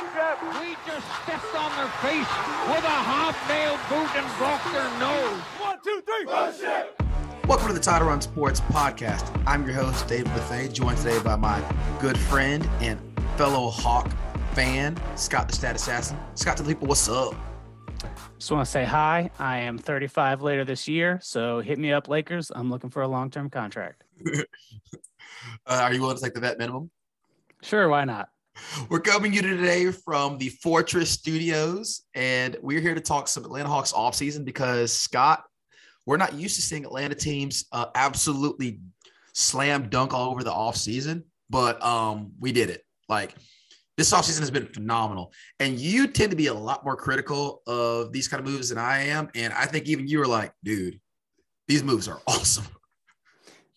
One. We just stepped on their face with a hobnail boot and broke their nose. One, two, three. Bullshit. Welcome to the Title Run Sports Podcast. I'm your host, David Buffet, joined today by my good friend and fellow Hawk fan, Scott the Stat Assassin. Scott to the people, what's up? Just want to say hi. I am 35 later this year, so hit me up, Lakers. I'm looking for a long term contract. uh, are you willing to take the vet minimum? Sure, why not? We're coming to you today from the Fortress Studios, and we're here to talk some Atlanta Hawks offseason because Scott, we're not used to seeing Atlanta teams uh, absolutely slam dunk all over the offseason, but um, we did it. Like this offseason has been phenomenal. And you tend to be a lot more critical of these kind of moves than I am. And I think even you were like, dude, these moves are awesome.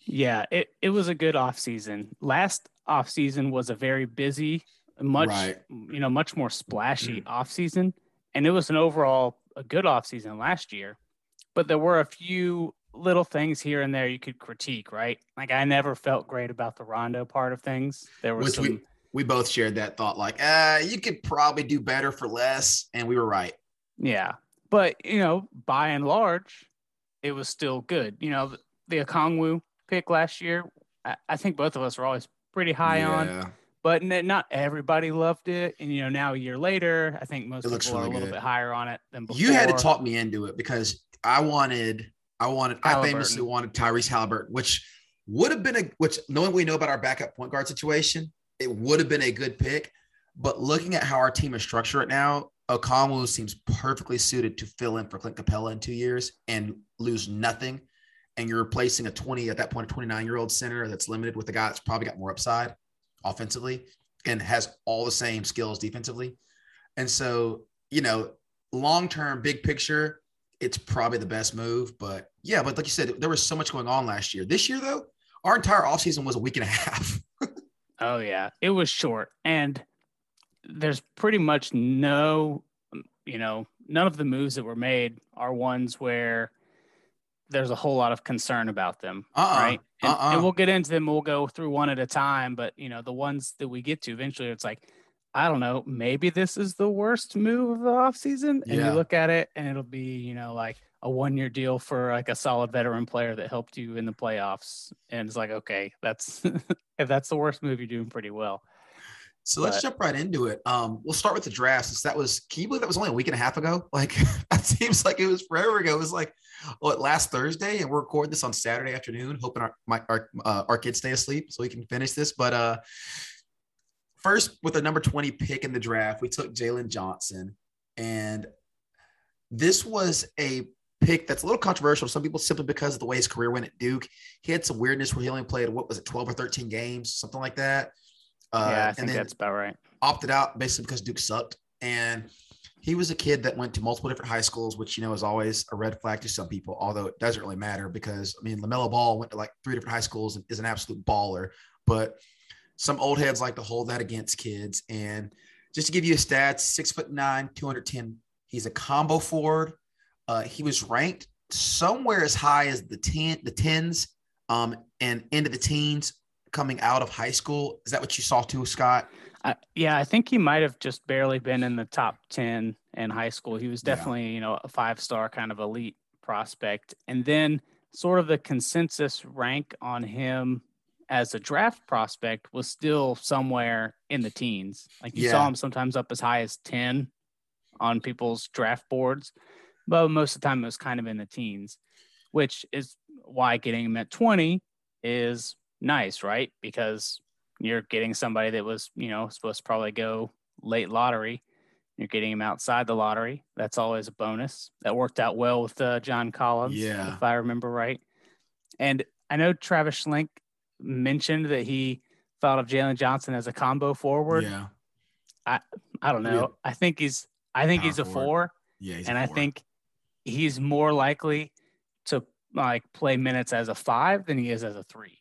Yeah, it, it was a good offseason. Last offseason was a very busy, much right. you know, much more splashy mm. offseason. And it was an overall a good offseason last year. But there were a few little things here and there you could critique, right? Like I never felt great about the Rondo part of things. There was some we, we both shared that thought, like, uh, you could probably do better for less, and we were right. Yeah, but you know, by and large, it was still good. You know, the, the Okongwu pick last year, I, I, think both of us were always pretty high yeah. on, but not everybody loved it. And you know, now a year later, I think most people really are a little good. bit higher on it than before. You had to talk me into it because I wanted, I wanted, I famously wanted Tyrese Halliburton, which would have been a, which knowing we know about our backup point guard situation, it would have been a good pick. But looking at how our team is structured right now, Okongwu seems perfectly suited to fill in for Clint Capela in two years and lose nothing. And you're replacing a 20 at that point, a 29 year old center that's limited with a guy that's probably got more upside offensively and has all the same skills defensively. And so, you know, long term, big picture, it's probably the best move. But yeah, but like you said, there was so much going on last year. This year, though, our entire offseason was a week and a half. Oh yeah, it was short, and there's pretty much no, you know, none of the moves that were made are ones where there's a whole lot of concern about them, uh-uh, right? And, uh-uh. and, we'll get into them. We'll go through one at a time, but you know, the ones that we get to eventually, it's like, I don't know, maybe this is the worst move of the offseason. And yeah. you look at it, and it'll be, you know, like a one year deal for like a solid veteran player that helped you in the playoffs. And it's like, okay, that's if that's the worst move, you're doing pretty well. So let's jump right into it. Um, we'll start with the draft since that was can you believe that was only a week and a half ago? Like that seems like it was forever ago. It was like what last Thursday, and we're recording this on Saturday afternoon, hoping our my our uh, our kids stay asleep so we can finish this. But uh first with the number 20 pick in the draft, we took Jalen Johnson. And this was a pick that's a little controversial. Some people simply because of the way his career went at Duke. He had some weirdness where he only played what was it, 12 or 13 games, something like that. Uh, yeah, I think that's about right. Opted out basically because Duke sucked. And he was a kid that went to multiple different high schools, which you know is always a red flag to some people, although it doesn't really matter because I mean LaMelo Ball went to like three different high schools and is an absolute baller. But some old heads like to hold that against kids. And just to give you a stats, six foot nine, 210. He's a combo forward uh, he was ranked somewhere as high as the ten, the tens, um, and into the teens coming out of high school. Is that what you saw too, Scott? Uh, yeah, I think he might have just barely been in the top ten in high school. He was definitely, yeah. you know, a five star kind of elite prospect, and then sort of the consensus rank on him as a draft prospect was still somewhere in the teens. Like you yeah. saw him sometimes up as high as 10 on people's draft boards but most of the time it was kind of in the teens, which is why getting him at 20 is nice, right? Because you're getting somebody that was, you know, supposed to probably go late lottery. You're getting him outside the lottery. That's always a bonus. That worked out well with uh, John Collins, yeah. if I remember right. And I know Travis Schlenk mentioned that he thought of Jalen Johnson as a combo forward. Yeah. I I don't know. Yeah. I think he's I think Power he's a forward. four. Yeah, and I think he's more likely like play minutes as a five than he is as a three.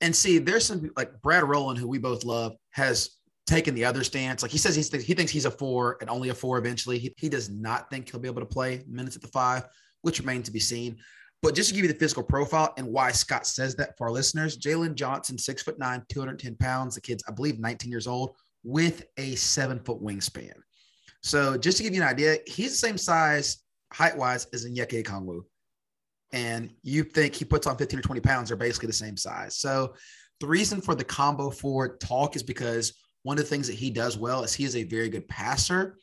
And see, there's some like Brad Rowland, who we both love, has taken the other stance. Like he says, he's, he thinks he's a four and only a four eventually. He, he does not think he'll be able to play minutes at the five, which remains to be seen. But just to give you the physical profile and why Scott says that for our listeners, Jalen Johnson, six foot nine, 210 pounds. The kid's, I believe, 19 years old, with a seven foot wingspan. So just to give you an idea, he's the same size height wise as Onyeka Okongwu. And you think he puts on 15 or 20 pounds, they're basically the same size. So the reason for the combo forward talk is because one of the things that he does well is he is a very good passer.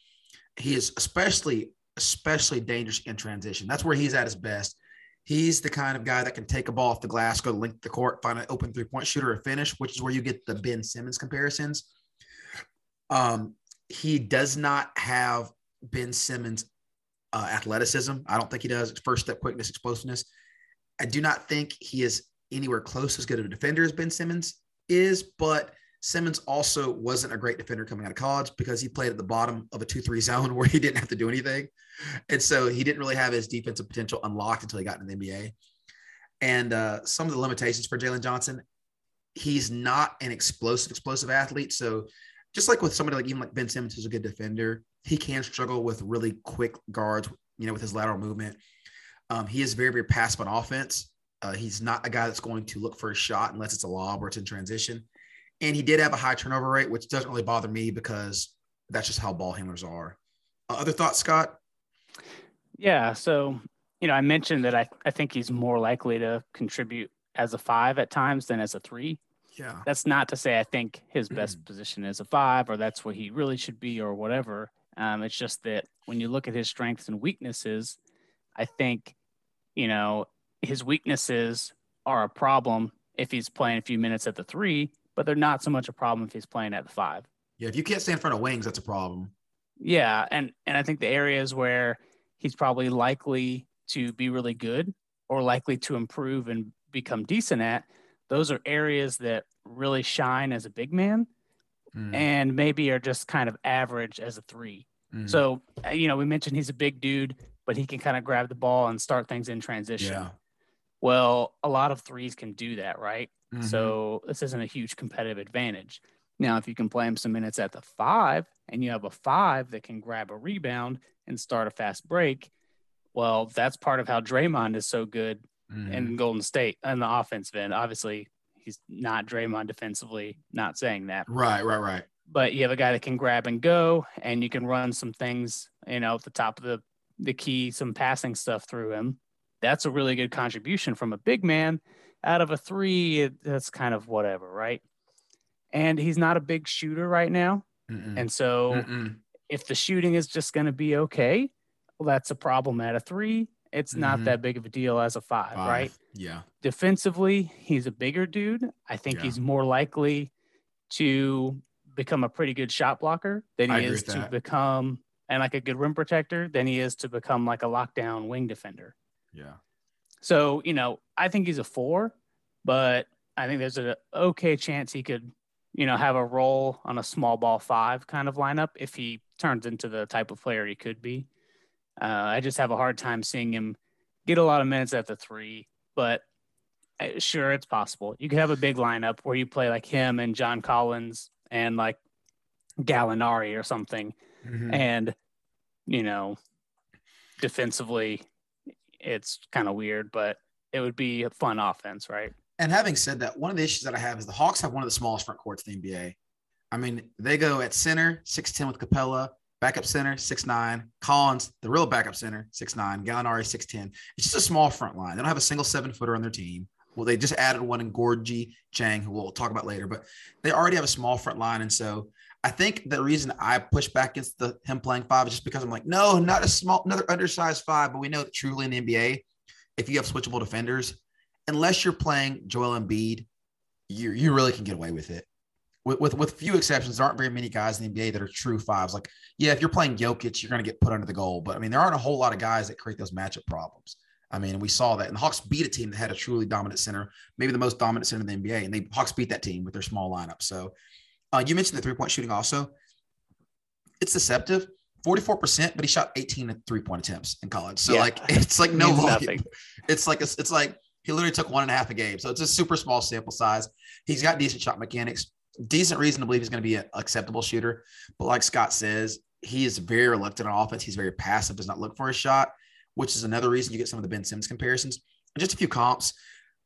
He is especially, especially dangerous in transition. That's where he's at his best. He's the kind of guy that can take a ball off the glass, go link the court, find an open three point shooter, or finish, which is where you get the Ben Simmons comparisons. Um, he does not have Ben Simmons' uh, athleticism. I don't think he does. First step quickness, explosiveness. I do not think he is anywhere close as good of a defender as Ben Simmons is, but Simmons also wasn't a great defender coming out of college because he played at the bottom of a 2 3 zone where he didn't have to do anything. And so he didn't really have his defensive potential unlocked until he got into the NBA. And uh, some of the limitations for Jalen Johnson, he's not an explosive, explosive athlete. So just like with somebody like even like Ben Simmons, who's a good defender, he can struggle with really quick guards, you know, with his lateral movement. Um, he is very, very passive on offense. Uh, he's not a guy that's going to look for a shot unless it's a lob or it's in transition. And he did have a high turnover rate, which doesn't really bother me because that's just how ball handlers are. Uh, other thoughts, Scott? Yeah. So, you know, I mentioned that I, I think he's more likely to contribute as a five at times than as a three. Yeah. That's not to say I think his best position is a five or that's where he really should be or whatever. Um, it's just that when you look at his strengths and weaknesses, I think, you know, his weaknesses are a problem if he's playing a few minutes at the three but they're not so much a problem if he's playing at the five. Yeah, if you can't stay in front of wings, that's a problem. Yeah, and and I think the areas where he's probably likely to be really good or likely to improve and become decent at, those are areas that really shine as a big man mm. and maybe are just kind of average as a three. Mm. So, uh, you know, we mentioned he's a big dude, but he can kind of grab the ball and start things in transition. Yeah. Well, a lot of threes can do that, right? Mm-hmm. So this isn't a huge competitive advantage. Now, if you can play him some minutes at the five and you have a five that can grab a rebound and start a fast break, well, that's part of how Draymond is so good mm-hmm. in Golden State and the offense, end. Obviously, he's not Draymond defensively, not saying that. Right, right, right. But you have a guy that can grab and go, and you can run some things, you know, at the top of the, the key, some passing stuff through him. That's a really good contribution from a big man out of a three, it, that's kind of whatever, right? And he's not a big shooter right now. Mm-mm. And so Mm-mm. if the shooting is just going to be okay, well, that's a problem at a three. It's mm-hmm. not that big of a deal as a five, five, right? Yeah. Defensively, he's a bigger dude. I think yeah. he's more likely to become a pretty good shot blocker than he is to that. become and like a good rim protector than he is to become like a lockdown wing defender. Yeah. So, you know, I think he's a four, but I think there's an okay chance he could, you know, have a role on a small ball five kind of lineup if he turns into the type of player he could be. Uh, I just have a hard time seeing him get a lot of minutes at the three, but uh, sure, it's possible. You could have a big lineup where you play like him and John Collins and like Gallinari or something. Mm-hmm. And, you know, defensively, it's kind of weird, but it would be a fun offense, right? And having said that, one of the issues that I have is the Hawks have one of the smallest front courts in the NBA. I mean, they go at center, 6'10 with Capela, backup center, 6'9, Collins, the real backup center, six 6'9, Gallinari, 6'10. It's just a small front line. They don't have a single seven footer on their team. Well, they just added one in Gorgui Dieng, who we'll talk about later, but they already have a small front line. And so I think the reason I push back against the him playing five is just because I'm like, no, not a small, another undersized five. But we know that truly in the NBA, if you have switchable defenders, unless you're playing Joel Embiid, you you really can get away with it. With, with with few exceptions, there aren't very many guys in the NBA that are true fives. Like, yeah, if you're playing Jokic, you're going to get put under the goal. But I mean, there aren't a whole lot of guys that create those matchup problems. I mean, we saw that. And the Hawks beat a team that had a truly dominant center, maybe the most dominant center in the NBA. And they Hawks beat that team with their small lineup. So uh, you mentioned the three point shooting also. It's deceptive. 44%, but he shot 18 three point attempts in college. So yeah. like it's like no. Nothing. It's like it's, it's like he literally took one and a half a game. So it's a super small sample size. He's got decent shot mechanics, decent reason to believe he's going to be an acceptable shooter. But like Scott says, he is very reluctant on offense. He's very passive, does not look for a shot, which is another reason you get some of the Ben Simmons comparisons. And just a few comps.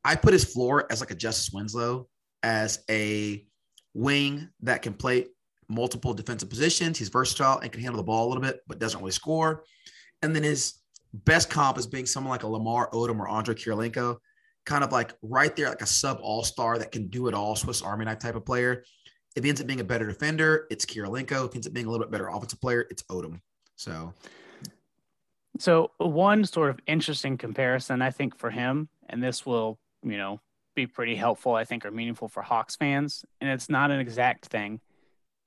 I put his floor as like a Justice Winslow as a wing that can play multiple defensive positions. He's versatile and can handle the ball a little bit, but doesn't really score. And then his best comp is being someone like a Lamar Odom or Andre Kirilenko, kind of like right there, like a sub all star that can do it all, Swiss Army knife type of player. If he ends up being a better defender, it's Kirilenko. If he ends up being a little bit better offensive player, it's Odom. So, so one sort of interesting comparison, I think, for him, and this will, you know, be pretty helpful, I think, or meaningful for Hawks fans. And it's not an exact thing,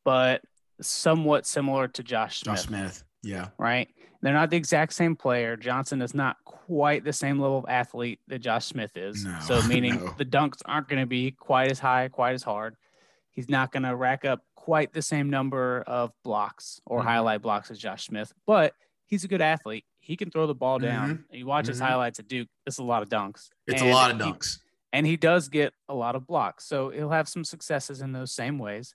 but somewhat similar to Josh Smith. Josh Smith. Yeah. Right. They're not the exact same player. Johnson is not quite the same level of athlete that Josh Smith is. No, so meaning no. the dunks aren't going to be quite as high, quite as hard. He's not going to rack up quite the same number of blocks or mm-hmm. highlight blocks as Josh Smith, but he's a good athlete. He can throw the ball down. Mm-hmm. You watch his mm-hmm. highlights at Duke. It's a lot of dunks. It's and a lot of dunks. He, and he does get a lot of blocks. So he'll have some successes in those same ways.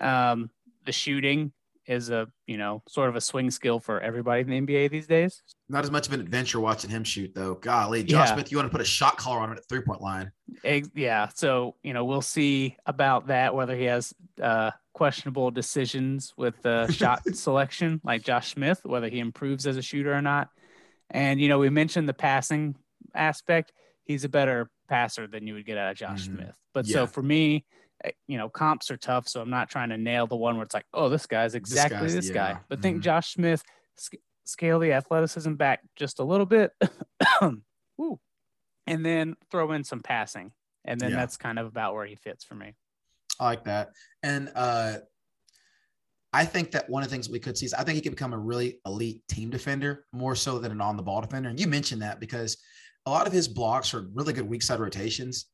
Um, the shooting is a you know sort of a swing skill for everybody in the NBA these days. Not as much of an adventure watching him shoot though. Golly, Josh yeah. Smith, you want to put a shot collar on it at three point line? Yeah, so you know we'll see about that whether he has uh, questionable decisions with the shot selection like Josh Smith, whether he improves as a shooter or not. And you know we mentioned the passing aspect. He's a better passer than you would get out of Josh mm-hmm. Smith. But yeah. so for me, you know, comps are tough. So I'm not trying to nail the one where it's like, oh, this guy's exactly this, this yeah. guy. But mm-hmm. think Josh Smith, sc- scale the athleticism back just a little bit. Ooh. And then throw in some passing. And then yeah. that's kind of about where he fits for me. I like that. And uh, I think that one of the things we could see is I think he could become a really elite team defender more so than an on the ball defender. And you mentioned that because a lot of his blocks are really good weak side rotations.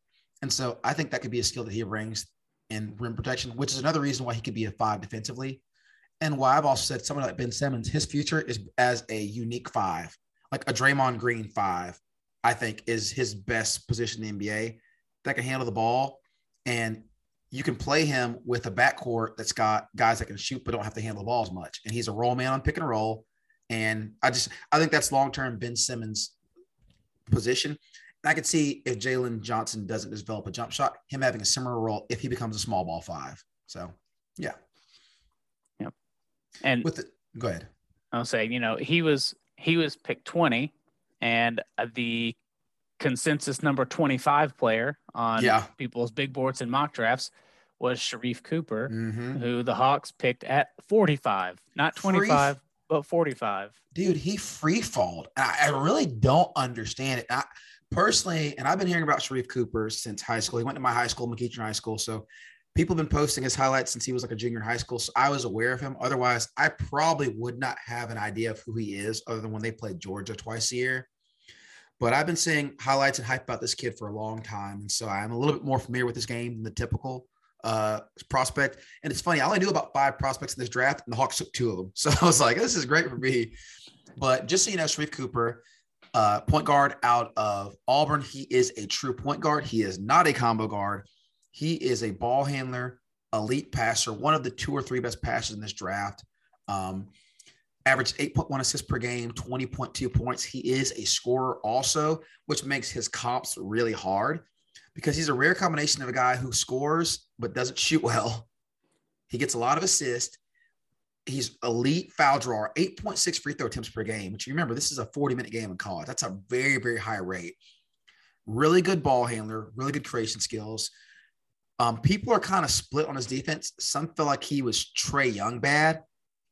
And so I think that could be a skill that he brings in rim protection, which is another reason why he could be a five defensively. And why I've also said someone like Ben Simmons, his future is as a unique five, like a Draymond Green five, I think is his best position in the NBA that can handle the ball. And you can play him with a backcourt that's got guys that can shoot but don't have to handle the ball as much. And he's a roll man on pick and roll. And I just I think that's long term Ben Simmons position. I could see if Jalen Johnson doesn't develop a jump shot, him having a similar role if he becomes a small ball five. So, yeah. Yep. And with the, go ahead. I'll say, you know, he was he was picked 20 and the consensus number 25 player on yeah. people's big boards and mock drafts was Sharife Cooper, mm-hmm. who the Hawks picked at 45, not 25, free, but 45. Dude, he free falled. I, I really don't understand it. I, personally, and I've been hearing about Sharife Cooper since high school. He went to my high school, McEachern High School. So people have been posting his highlights since he was like a junior in high school. So I was aware of him. Otherwise, I probably would not have an idea of who he is other than when they played Georgia twice a year. But I've been seeing highlights and hype about this kid for a long time. And so I'm a little bit more familiar with this game than the typical uh, prospect. And it's funny, I only knew about five prospects in this draft, and the Hawks took two of them. So I was like, this is great for me. But just so you know, Sharife Cooper, uh, point guard out of Auburn. He is a true point guard. He is not a combo guard. He is a ball handler, elite passer, one of the two or three best passers in this draft. Um, averaged 8.1 assists per game, 20.2 points. He is a scorer also, which makes his comps really hard because he's a rare combination of a guy who scores but doesn't shoot well. He gets a lot of assists he's elite foul drawer, 8.6 free throw attempts per game, which you remember, this is a 40 minute game in college. That's a very, very high rate. Really good ball handler, really good creation skills. Um, people are kind of split on his defense. Some feel like he was Trae Young bad.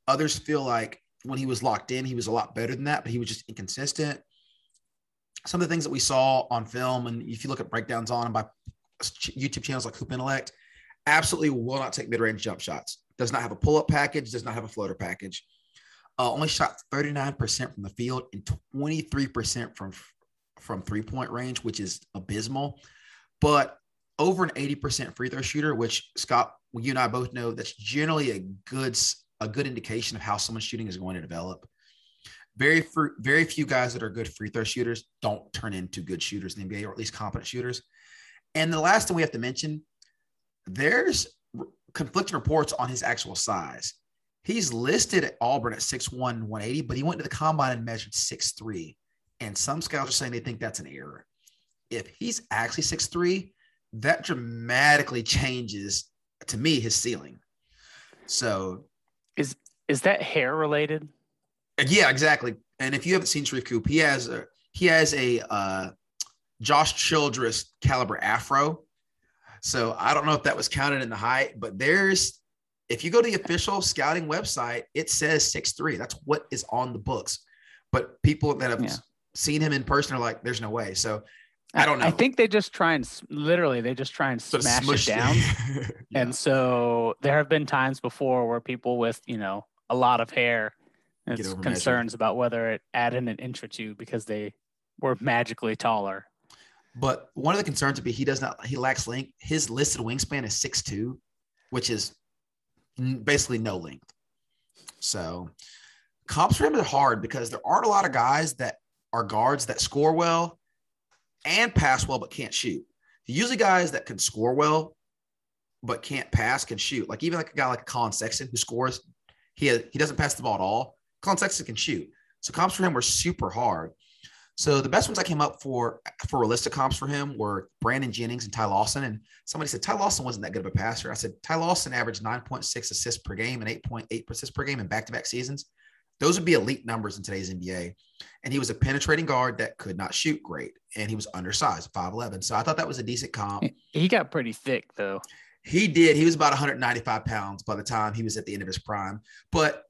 Others feel like when he was locked in, he was a lot better than that, but he was just inconsistent. Some of the things that we saw on film, and if you look at breakdowns on by YouTube channels like Hoop Intellect, absolutely will not take mid range jump shots does not have a pull up package, does not have a floater package. Uh, only shot 39% from the field and 23% from from three point range, which is abysmal. But over an 80% free throw shooter, which Scott, you and I both know that's generally a good a good indication of how someone's shooting is going to develop. Very very few guys that are good free throw shooters don't turn into good shooters in the NBA, or at least competent shooters. And the last thing we have to mention, there's conflicting reports on his actual size. He's listed at Auburn at 6'1, 180, but he went to the combine and measured 6'3. And some scouts are saying they think that's an error. If he's actually 6'3, that dramatically changes to me his ceiling. So is is that hair related? Yeah, exactly. And if you haven't seen Sharife Coop, he has a he has a uh, Josh Childress caliber afro. So I don't know if that was counted in the height, but there's if you go to the official scouting website, it says six three. That's what is on the books. But people that have yeah. seen him in person are like, "There's no way." So I don't know. I think they just try and literally they just try and so smash it down. yeah. And so there have been times before where people with you know a lot of hair it's concerns about whether it added an inch or two because they were magically taller. But one of the concerns would be he does not he lacks length. His listed wingspan is six two, which is basically no length. So comps for him are hard because there aren't a lot of guys that are guards that score well and pass well but can't shoot. Usually guys that can score well but can't pass can shoot. Like even like a guy like Collin Sexton who scores, he he doesn't pass the ball at all. Collin Sexton can shoot. So comps for him were super hard. So the best ones I came up for for realistic comps for him were Brandon Jennings and Ty Lawson. And somebody said Ty Lawson wasn't that good of a passer. I said Ty Lawson averaged 9.6 assists per game and 8.8 assists per game in back-to-back seasons. Those would be elite numbers in today's NBA. And he was a penetrating guard that could not shoot great. And he was undersized, 5'11. So I thought that was a decent comp. He got pretty thick though. He did. He was about 195 pounds by the time he was at the end of his prime. But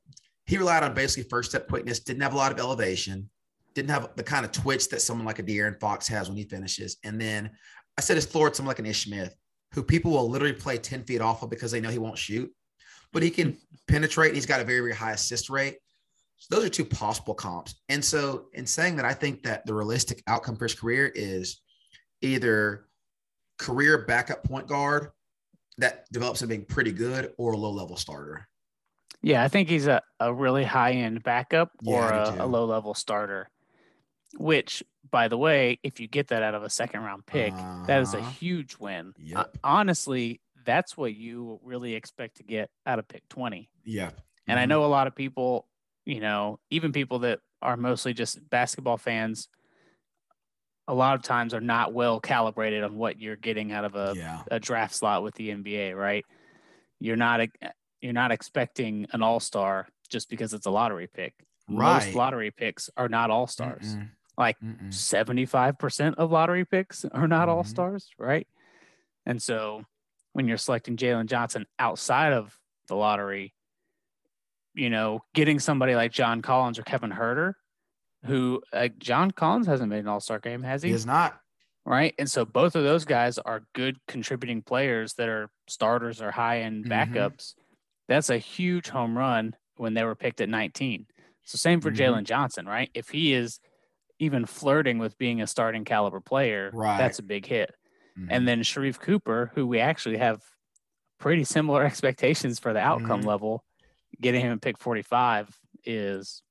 he relied on basically first step quickness, didn't have a lot of elevation didn't have the kind of twitch that someone like a De'Aaron Fox has when he finishes. And then I said his floor at someone like an Ish Smith, who people will literally play 10 feet off of because they know he won't shoot, but he can penetrate. he's got a very, very high assist rate. So those are two possible comps. And so in saying that, I think that the realistic outcome for his career is either career backup point guard that develops into being pretty good or a low level starter. Yeah, I think he's a, a really high end backup or yeah, a, a low level starter which by the way, if you get that out of a second round pick, uh-huh. that is a uh-huh. huge win. Yep. Uh, honestly, that's what you really expect to get out of pick 20. Yeah. Mm-hmm. And I mm-hmm. know a lot of people, you know, even people that are mostly just basketball fans, a lot of times are not well calibrated on what you're getting out of a, yeah. a draft slot with the NBA, right? You're not you're not expecting an all-star just because it's a lottery pick. Right. Most lottery picks are not all-stars. Mm-mm. Like 75% of lottery picks are not mm-hmm. all stars, right? And so when you're selecting Jalen Johnson outside of the lottery, you know, getting somebody like John Collins or Kevin Huerter, who uh, John Collins hasn't made an all star game, has he? He has not. Right. And so both of those guys are good contributing players that are starters or high end mm-hmm. backups. That's a huge home run when they were picked at 19. So same for mm-hmm. Jalen Johnson, right? If he is even flirting with being a starting caliber player, right. that's a big hit. Mm-hmm. And then Sharife Cooper, who we actually have pretty similar expectations for the outcome mm-hmm. level, getting him at pick 45 is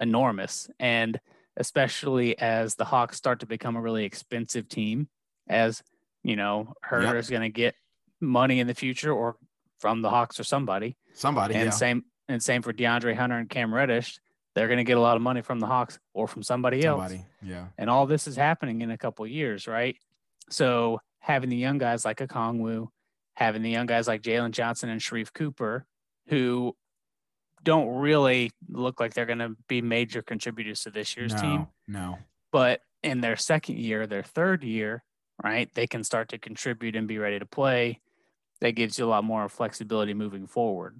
enormous. And especially as the Hawks start to become a really expensive team, as you know, Huerter yep. is going to get money in the future or from the Hawks or somebody. Somebody. And yeah. same and same for DeAndre Hunter and Cam Reddish they're going to get a lot of money from the Hawks or from somebody, somebody else. Yeah. And all this is happening in a couple years, right? So having the young guys like Okongwu, having the young guys like Jalen Johnson and Sharife Cooper, who don't really look like they're going to be major contributors to this year's no, team. No. But in their second year, their third year, right, they can start to contribute and be ready to play. That gives you a lot more flexibility moving forward.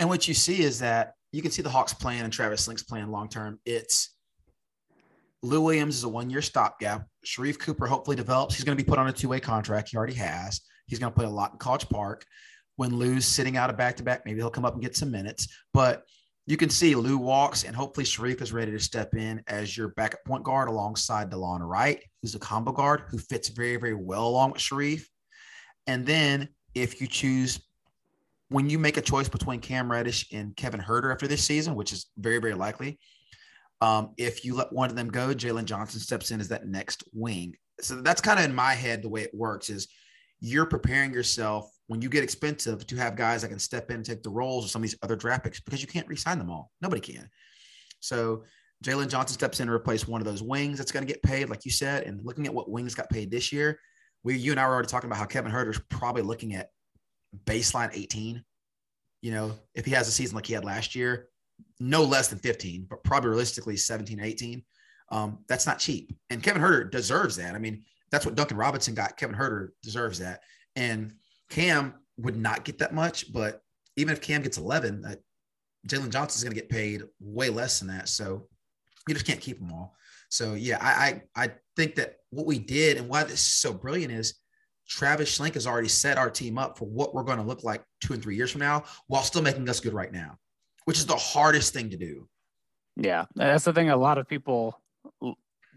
And what you see is that you can see the Hawks plan and Travis Schlenk's plan long term. It's Lou Williams is a one year stopgap. Sharife Cooper hopefully develops. He's going to be put on a two way contract. He already has. He's going to play a lot in College Park. When Lou's sitting out of back to back, maybe he'll come up and get some minutes. But you can see Lou walks, and hopefully Sharife is ready to step in as your backup point guard alongside Delon Wright, who's a combo guard who fits very, very well along with Sharife. And then if you choose when you make a choice between Cam Reddish and Kevin Huerter after this season, which is very, very likely, um, if you let one of them go, Jalen Johnson steps in as that next wing. So that's kind of in my head the way it works is you're preparing yourself when you get expensive to have guys that can step in and take the roles of some of these other draft picks because you can't re-sign them all. Nobody can. So Jalen Johnson steps in to replace one of those wings that's going to get paid, like you said. And looking at what wings got paid this year, we you and I were already talking about how Kevin Huerter is probably looking at baseline 18. you know, if he has a season like he had last year, no less than 15, but probably realistically 17, 18. Um, that's not cheap. And Kevin Huerter deserves that. I mean, that's what Duncan Robinson got. Kevin Huerter deserves that. And Cam would not get that much, but even if Cam gets 11, uh, Jalen Johnson is going to get paid way less than that. So you just can't keep them all. So yeah, I, I, I think that what we did and why this is so brilliant is Travis Schlenk has already set our team up for what we're going to look like two and three years from now, while still making us good right now, which is the hardest thing to do. Yeah, that's the thing. A lot of people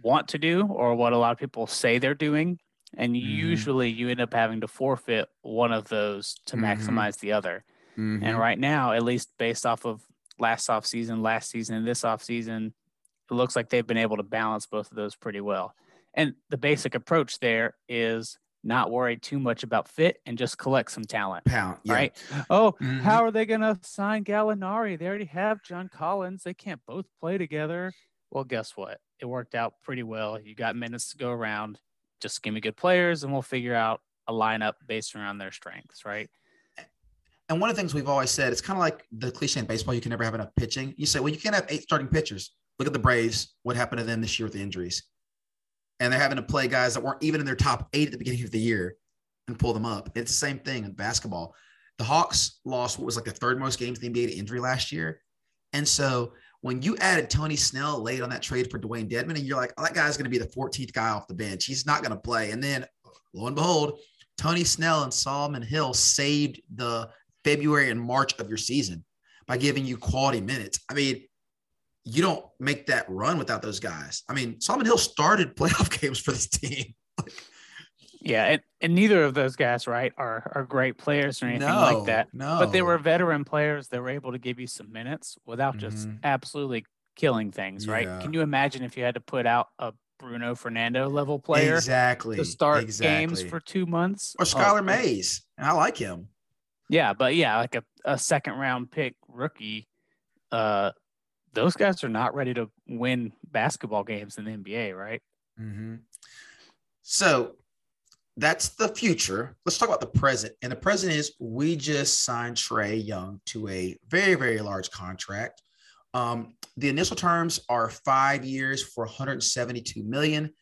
want to do, or what a lot of people say they're doing, and mm-hmm. usually you end up having to forfeit one of those to mm-hmm. maximize the other. Mm-hmm. And right now, at least based off of last off season, last season, and this off season, it looks like they've been able to balance both of those pretty well. And the basic approach there is not worry too much about fit and just collect some talent. Pound, yeah. right? Oh, mm-hmm. how are they going to sign Gallinari? They already have John Collins. They can't both play together. Well, guess what? It worked out pretty well. You got minutes to go around. Just give me good players, and we'll figure out a lineup based around their strengths, right? And one of the things we've always said, it's kind of like the cliche in baseball, you can never have enough pitching. You say, well, you can't have eight starting pitchers. Look at the Braves, what happened to them this year with the injuries. And they're having to play guys that weren't even in their top eight at the beginning of the year and pull them up. It's the same thing in basketball. The Hawks lost what was like the third most games in the NBA to injury last year. And so when you added Tony Snell late on that trade for Dewayne Dedmon, and you're like, oh, that guy's going to be the 14th guy off the bench. He's not going to play. And then lo and behold, Tony Snell and Solomon Hill saved the February and March of your season by giving you quality minutes. I mean, you don't make that run without those guys. I mean, Solomon Hill started playoff games for this team. yeah, and, and neither of those guys, right, are are great players or anything no, like that. No, but they were veteran players that were able to give you some minutes without mm-hmm. just absolutely killing things, yeah. right? Can you imagine if you had to put out a Bruno Fernando level player exactly to start exactly. games for two months or Skylar oh, Mays? I like him. Yeah, but yeah, like a, a second round pick rookie, uh, those guys are not ready to win basketball games in the NBA, right? Mm-hmm. So that's the future. Let's talk about the present. And the present is we just signed Trae Young to a very, very large contract. Um, the initial terms are five years for 172 million.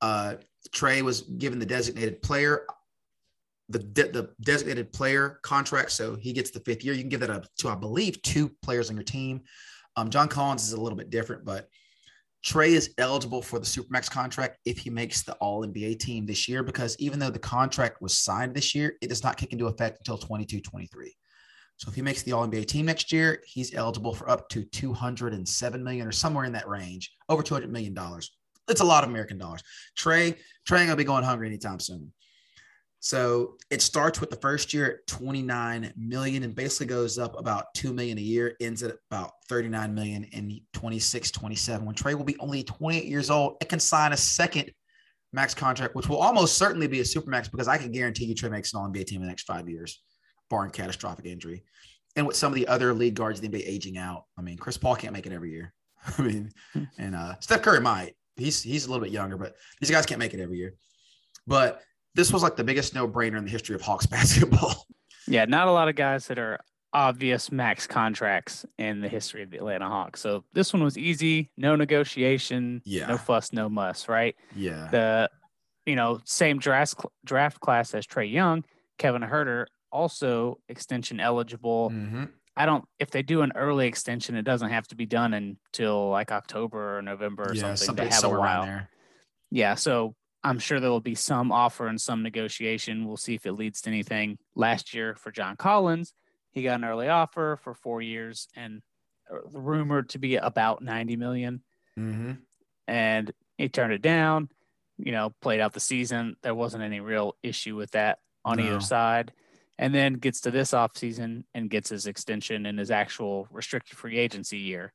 Uh, Trae was given the designated player, the de- the designated player contract, so he gets the fifth year. You can give that up to, I believe, two players on your team. Um, John Collins is a little bit different, but Trae is eligible for the Supermax contract if he makes the All NBA team this year, because even though the contract was signed this year, it does not kick into effect until 22 23. So if he makes the All NBA team next year, he's eligible for up to 207 million or somewhere in that range, over 200 million dollars. It's a lot of American dollars. Trae, Trae ain't gonna be going hungry anytime soon. So it starts with the first year at 29 million and basically goes up about 2 million a year, ends at about 39 million in 26, 27. When Trae will be only 28 years old, it can sign a second max contract, which will almost certainly be a super max because I can guarantee you Trae makes an all NBA team in the next five years, barring catastrophic injury. And with some of the other lead guards in the NBA aging out, I mean, Chris Paul can't make it every year. I mean, hmm. and uh, Steph Curry might. He's he's a little bit younger, but these guys can't make it every year. But this was like the biggest no brainer in the history of Hawks basketball. Yeah, not a lot of guys that are obvious max contracts in the history of the Atlanta Hawks. So this one was easy, no negotiation, yeah. no fuss, no muss, right? Yeah. The you know, same draft draft class as Trae Young, Kevin Huerter also extension eligible. Mm-hmm. I don't if they do an early extension, it doesn't have to be done until like October or November or yeah, something. They have a while. Yeah, so I'm sure there will be some offer and some negotiation. We'll see if it leads to anything. Last year for John Collins, he got an early offer for four years and uh, rumored to be about 90 million. Mm-hmm. And he turned it down, you know, played out the season. There wasn't any real issue with that on no. either side. And then gets to this offseason and gets his extension in his actual restricted free agency year.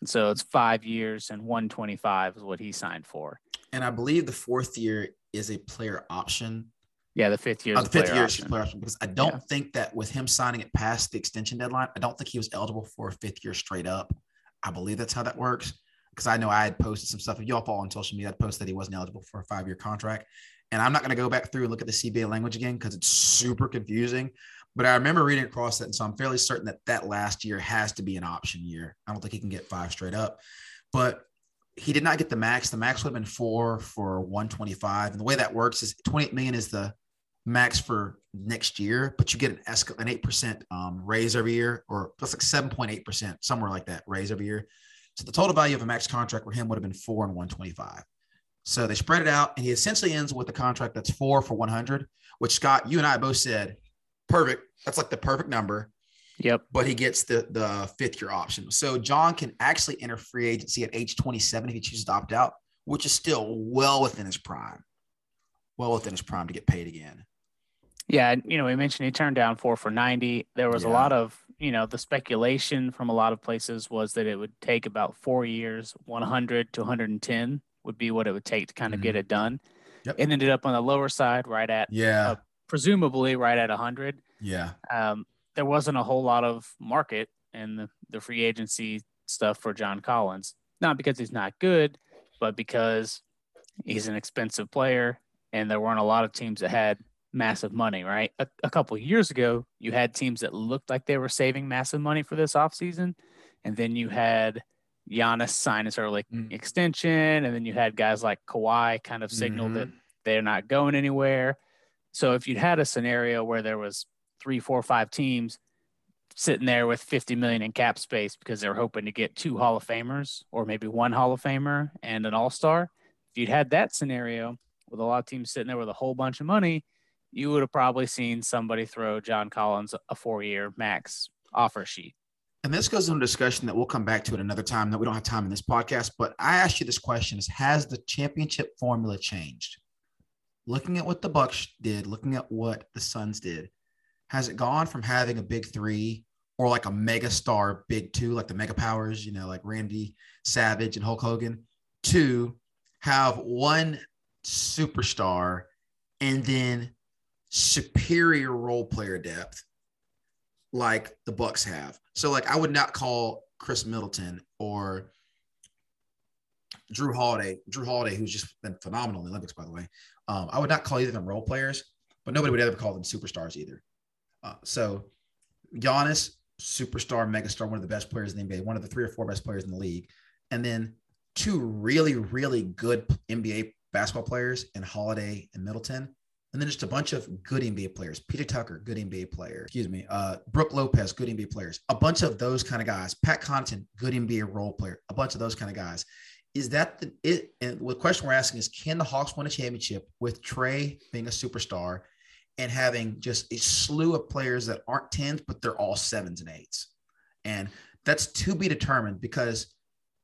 And so it's five years and 125 is what he signed for and I believe the fourth year is a player option. Yeah, the fifth year. Oh, the fifth year option. is player option because I don't yeah. think that with him signing it past the extension deadline, I don't think he was eligible for a fifth year straight up. I believe that's how that works because I know I had posted some stuff. If y'all follow on social media, I posted that he wasn't eligible for a five year contract, And I'm not going to go back through and look at the CBA language again because it's super confusing. But I remember reading across that. And so I'm fairly certain that that last year has to be an option year. I don't think he can get five straight up. But he did not get the max. The max would have been four for 125. And the way that works is 28 million is the max for next year, but you get an escal- an 8% um, raise every year, or that's like 7.8%, somewhere like that, raise every year. So the total value of a max contract for him would have been four and 125. So they spread it out, and he essentially ends with a contract that's four for 100, which Scott, you and I both said, perfect. That's like the perfect number. Yep. But he gets the the fifth year option. So John can actually enter free agency at age 27 if he chooses to opt out, which is still well within his prime. Well within his prime to get paid again. Yeah, you know, we mentioned he turned down four for 90. There was yeah. a lot of, you know, the speculation from a lot of places was that it would take about four years, 100 to 110 would be what it would take to kind of mm-hmm. get it done. Yep. It ended up on the lower side, right at, yeah, uh, presumably right at 100. Yeah. Um, there wasn't a whole lot of market in the, the free agency stuff for John Collins. Not because he's not good, but because he's an expensive player and there weren't a lot of teams that had massive money, right? A, a couple years ago, you had teams that looked like they were saving massive money for this offseason. And then you had Giannis sign his early mm. extension. And then you had guys like Kawhi kind of signal mm-hmm. that they're not going anywhere. So if you'd had a scenario where there was three, four, five teams sitting there with 50 million in cap space because they're hoping to get two Hall of Famers or maybe one Hall of Famer and an All Star. If you'd had that scenario with a lot of teams sitting there with a whole bunch of money, you would have probably seen somebody throw John Collins a four year max offer sheet. And this goes into a discussion that we'll come back to at another time that we don't have time in this podcast. But I asked you this question is has the championship formula changed? Looking at what the Bucks did, looking at what the Suns did, has it gone from having a big three or like a mega star big two, like the mega powers, you know, like Randy Savage and Hulk Hogan, to have one superstar and then superior role player depth like the Bucks have. So like I would not call Khris Middleton or Jrue Holiday, Jrue Holiday, who's just been phenomenal in the Olympics, by the way. Um, I would not call either of them role players, but nobody would ever call them superstars either. Uh, so Giannis, superstar, megastar, one of the best players in the NBA, one of the three or four best players in the league, and then two really, really good NBA basketball players in Holiday and Middleton and then just a bunch of good NBA players. PJ Tucker, good NBA player. Excuse me. Uh, Brook Lopez, good NBA players. A bunch of those kind of guys. Pat Connaughton, good NBA role player. A bunch of those kind of guys. Is that the it? And the question we're asking is, can the Hawks win a championship with Trae being a superstar and having just a slew of players that aren't tens, but they're all sevens and eights? And that's to be determined because,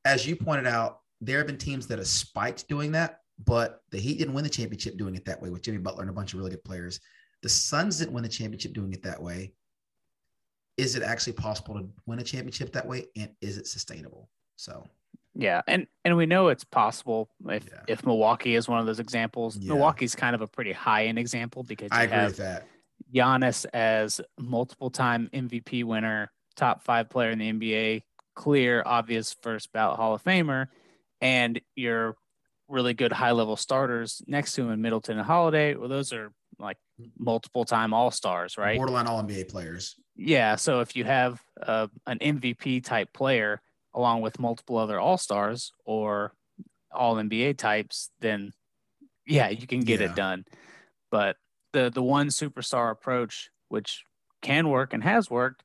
as you pointed out, there have been teams that have spiked doing that but the Heat didn't win the championship doing it that way with Jimmy Butler and a bunch of really good players. The Suns didn't win the championship doing it that way. Is it actually possible to win a championship that way? And is it sustainable? So yeah, and and we know it's possible if yeah. if Milwaukee is one of those examples. Yeah. Milwaukee's kind of a pretty high end example because I agree with that. Giannis as multiple time MVP winner, top five player in the NBA, clear, obvious first ballot Hall of Famer, and you're really good high level starters next to him in Middleton and Holiday. Well, those are like multiple time All Stars, right? Borderline All NBA players. Yeah. So if you have uh, an MVP type player along with multiple other All Stars or All NBA types, then yeah, you can get yeah. it done. But the the one superstar approach, which can work and has worked,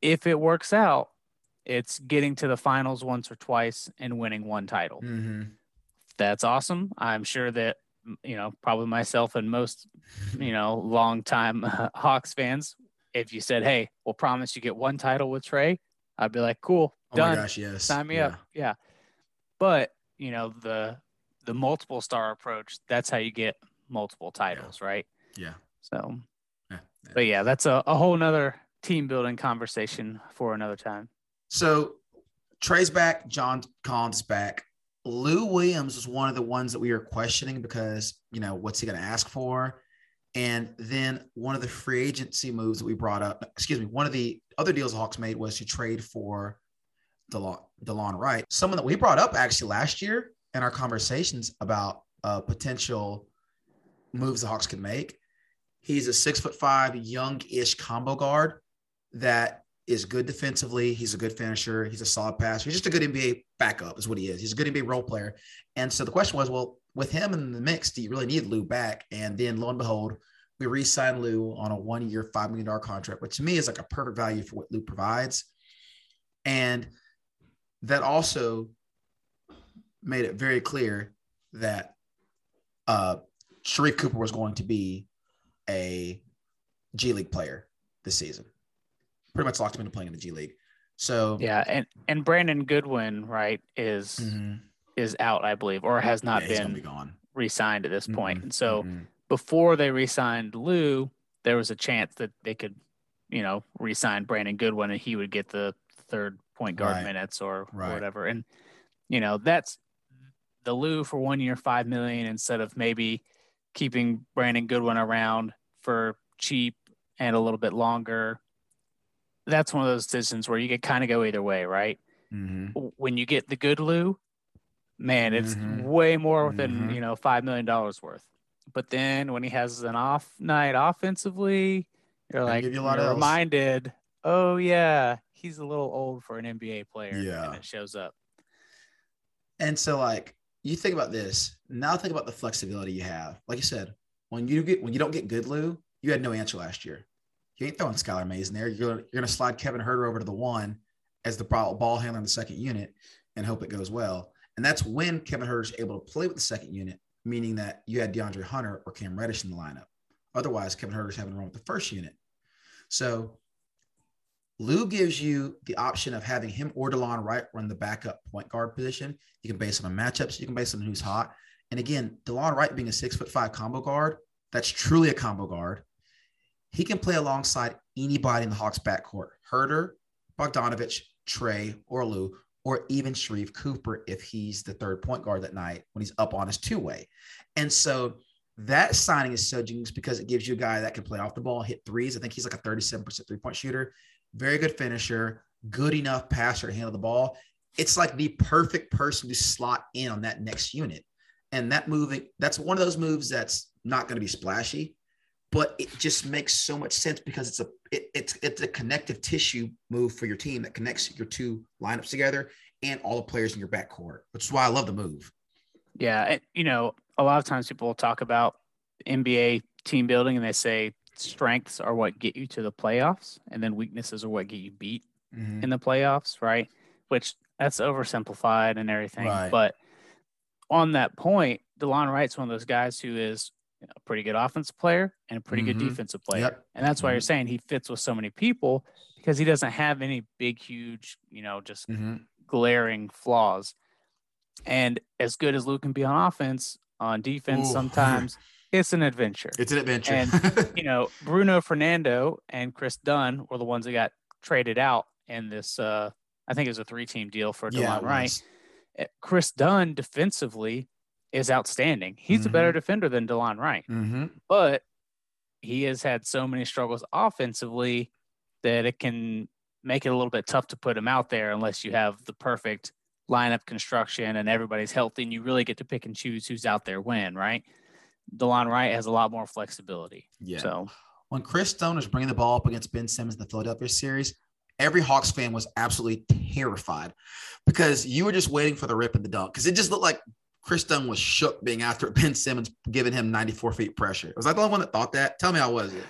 if it works out, it's getting to the finals once or twice and winning one title. Mm-hmm that's awesome. I'm sure that you know probably myself and most you know long time uh, Hawks fans. If you said, "Hey, we'll promise you get one title with Trae," I'd be like, "Cool, oh done. Gosh, yes. Sign me yeah. up." Yeah. But you know the the multiple star approach. That's how you get multiple titles, yeah. right? Yeah. So. Yeah. But yeah, that's a, a whole nother team building conversation for another time. So Trae's back, John Collins back. Lou Williams was one of the ones that we were questioning because, you know, what's he going to ask for? And then one of the free agency moves that we brought up, excuse me, one of the other deals the Hawks made was to trade for DeLon, DeLon Wright, someone that we brought up actually last year in our conversations about a potential moves the Hawks can make. He's a six foot five, young-ish combo guard that is good defensively. He's a good finisher. He's a solid passer. He's just a good NBA backup, is what he is. He's a good NBA role player. And so the question was, well, with him in the mix, do you really need Lou back? And then lo and behold, we re-signed Lou on a one-year, five million dollar contract, which to me is like a perfect value for what Lou provides. And that also made it very clear that uh, Sharife Cooper was going to be a G League player this season. Pretty much locked him into playing in the G League. So yeah, and and Brandon Goodwin, right, is mm-hmm. is out, I believe, or has not yeah, been be re-signed at this mm-hmm. point. And so mm-hmm. before they re-signed Lou, there was a chance that they could, you know, re-sign Brandon Goodwin and he would get the third point guard right. minutes or, right. or whatever. And you know, that's the Lou for one year, five million instead of maybe keeping Brandon Goodwin around for cheap and a little bit longer. That's one of those decisions where you could kind of go either way, right? Mm-hmm. When you get the good Lou, man, it's mm-hmm. way more than mm-hmm. you know five million dollars worth. But then when he has an off night offensively, you're like you you're reminded, oh yeah, he's a little old for an NBA player. Yeah, and it shows up. And so, like, you think about this. Now think about the flexibility you have. Like you said, when you get when you don't get good Lou, you had no answer last year. You ain't throwing Skylar Mays in there. You're gonna, you're gonna slide Kevin Huerter over to the one as the ball, ball handler in the second unit and hope it goes well. And that's when Kevin Huerter is able to play with the second unit, meaning that you had DeAndre Hunter or Cam Reddish in the lineup. Otherwise, Kevin Huerter's having to run with the first unit. So Lou gives you the option of having him or Delon Wright run the backup point guard position. You can base on matchups. You can base on who's hot. And again, Delon Wright being a six foot five combo guard, that's truly a combo guard. He can play alongside anybody in the Hawks backcourt. Huerter, Bogdanovich, Trae, or Lou, or even Sharife Cooper if he's the third point guard that night when he's up on his two way. And so that signing is so genius because it gives you a guy that can play off the ball, hit threes. I think he's like a 37% three point shooter very good finisher, good enough passer to handle the ball. It's like the perfect person to slot in on that next unit. And that moving, that's one of those moves that's not going to be splashy, but it just makes so much sense because it's a it, it's it's a connective tissue move for your team that connects your two lineups together and all the players in your backcourt, which is why I love the move. Yeah, and, you know, a lot of times people will talk about NBA team building and they say strengths are what get you to the playoffs, and then weaknesses are what get you beat mm-hmm. in the playoffs, right? Which that's oversimplified and everything. Right. But on that point, Delon Wright's one of those guys who is a pretty good offensive player and a pretty mm-hmm. good defensive player. Yep. And that's why mm-hmm. you're saying he fits with so many people because he doesn't have any big, huge, you know, just mm-hmm. glaring flaws. And as good as Luke can be on offense, on defense, Ooh. sometimes it's an adventure. It's an adventure. and you know, Bruno Fernando and Kris Dunn were the ones that got traded out in this. Uh, I think it was a three-team deal for Delon yeah, Wright. Eh, Kris Dunn defensively is outstanding. He's mm-hmm. a better defender than Delon Wright, mm-hmm. but he has had so many struggles offensively that it can make it a little bit tough to put him out there unless you have the perfect lineup construction and everybody's healthy and you really get to pick and choose who's out there when, right? Delon Wright has a lot more flexibility. Yeah. So when Kris Dunn was bringing the ball up against Ben Simmons in the Philadelphia series, every Hawks fan was absolutely terrified because you were just waiting for the rip and the dunk because it just looked like Kris Dunn was shook being after Ben Simmons giving him 94 feet pressure. Was I the only one that thought that? Tell me how was it?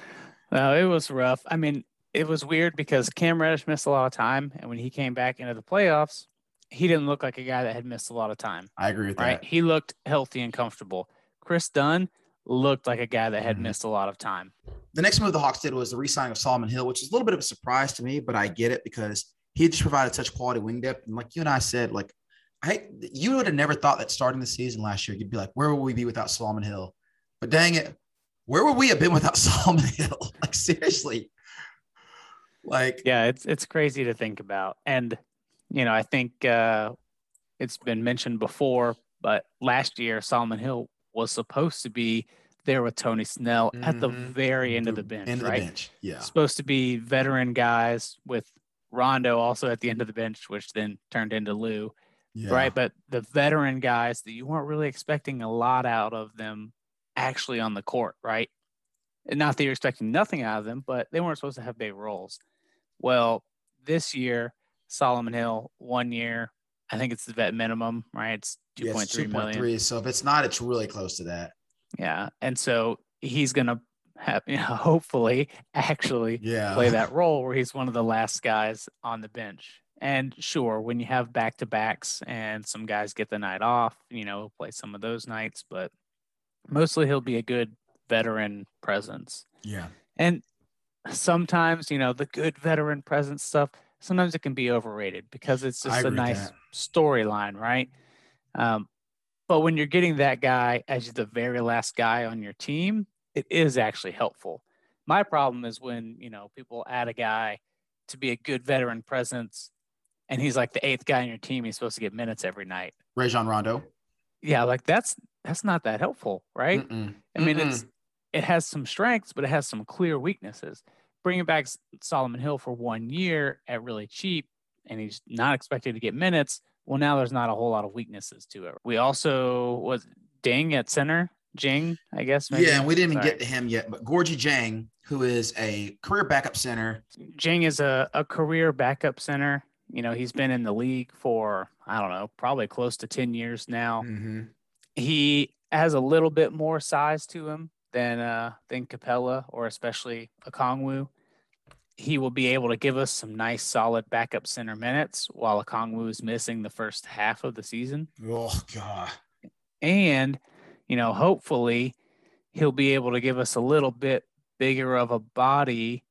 No, it was rough. I mean, it was weird because Cam Reddish missed a lot of time, and when he came back into the playoffs, he didn't look like a guy that had missed a lot of time. I agree with right? that. He looked healthy and comfortable. Kris Dunn looked like a guy that had mm-hmm. missed a lot of time. The next move the Hawks did was the re-signing of Solomon Hill, which is a little bit of a surprise to me, but I get it because he just provided such quality wing depth. And like you and I said, like I you would have never thought that starting the season last year, you'd be like, where would we be without Solomon Hill? But dang it, where would we have been without Solomon Hill? like seriously. Like yeah, it's it's crazy to think about. And you know, I think uh it's been mentioned before, but last year Solomon Hill was supposed to be there with Tony Snell mm-hmm. at the mm-hmm. very end the, of the bench, end right? The bench. Yeah. Supposed to be veteran guys with Rondo also at the end of the bench, which then turned into Lou. Yeah. Right. But the veteran guys that you weren't really expecting a lot out of them actually on the court, right? And not that you're expecting nothing out of them, but they weren't supposed to have big roles. Well, this year, Solomon Hill, one year, I think it's the vet minimum, right? It's 2.3 yeah, million. So if it's not, it's really close to that. Yeah. And so he's going to have, you know, hopefully actually yeah. play that role where he's one of the last guys on the bench. And sure, when you have back to backs and some guys get the night off, you know, play some of those nights, but mostly he'll be a good veteran presence. Yeah. And sometimes, you know, the good veteran presence stuff, sometimes it can be overrated because it's just a nice storyline, right? Um, but when you're getting that guy as the very last guy on your team, it is actually helpful. My problem is when, you know, people add a guy to be a good veteran presence and he's like the eighth guy on your team. He's supposed to get minutes every night. Rajon Rondo. Yeah, like that's that's not that helpful, right? Mm-mm. I mean, Mm-mm. it's it has some strengths, but it has some clear weaknesses. Bringing back Solomon Hill for one year at really cheap, and he's not expected to get minutes. Well, now there's not a whole lot of weaknesses to it. We also was Dieng at center, Dieng, I guess. Maybe. Yeah, and we didn't even get to him yet, but Gorgui Dieng, who is a career backup center. Dieng is a, a career backup center. You know, he's been in the league for, I don't know, probably close to 10 years now. Mm-hmm. He has a little bit more size to him than uh, than Capela or especially Okongwu. He will be able to give us some nice, solid backup center minutes while Okongwu is missing the first half of the season. Oh God! And you know, hopefully, he'll be able to give us a little bit bigger of a body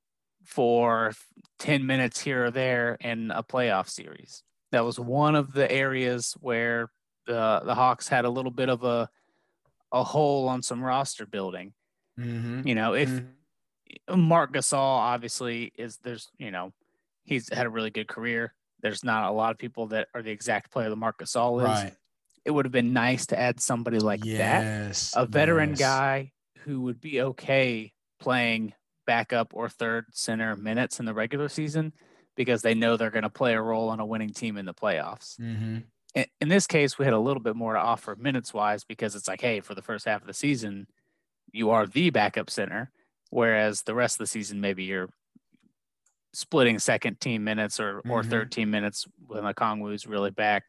for 10 minutes here or there in a playoff series. That was one of the areas where the the Hawks had a little bit of a a hole on some roster building. Mm-hmm. You know, if mm-hmm. Marc Gasol obviously is there's, you know, he's had a really good career. There's not a lot of people that are the exact player that Marc Gasol is. Right. It would have been nice to add somebody like yes, that, a veteran yes. guy who would be okay playing backup or third center minutes in the regular season because they know they're going to play a role on a winning team in the playoffs. Mm-hmm in this case, we had a little bit more to offer minutes wise because it's like, hey, for the first half of the season, you are the backup center, whereas the rest of the season, maybe you're splitting second team minutes or mm-hmm. or third team minutes when is really back.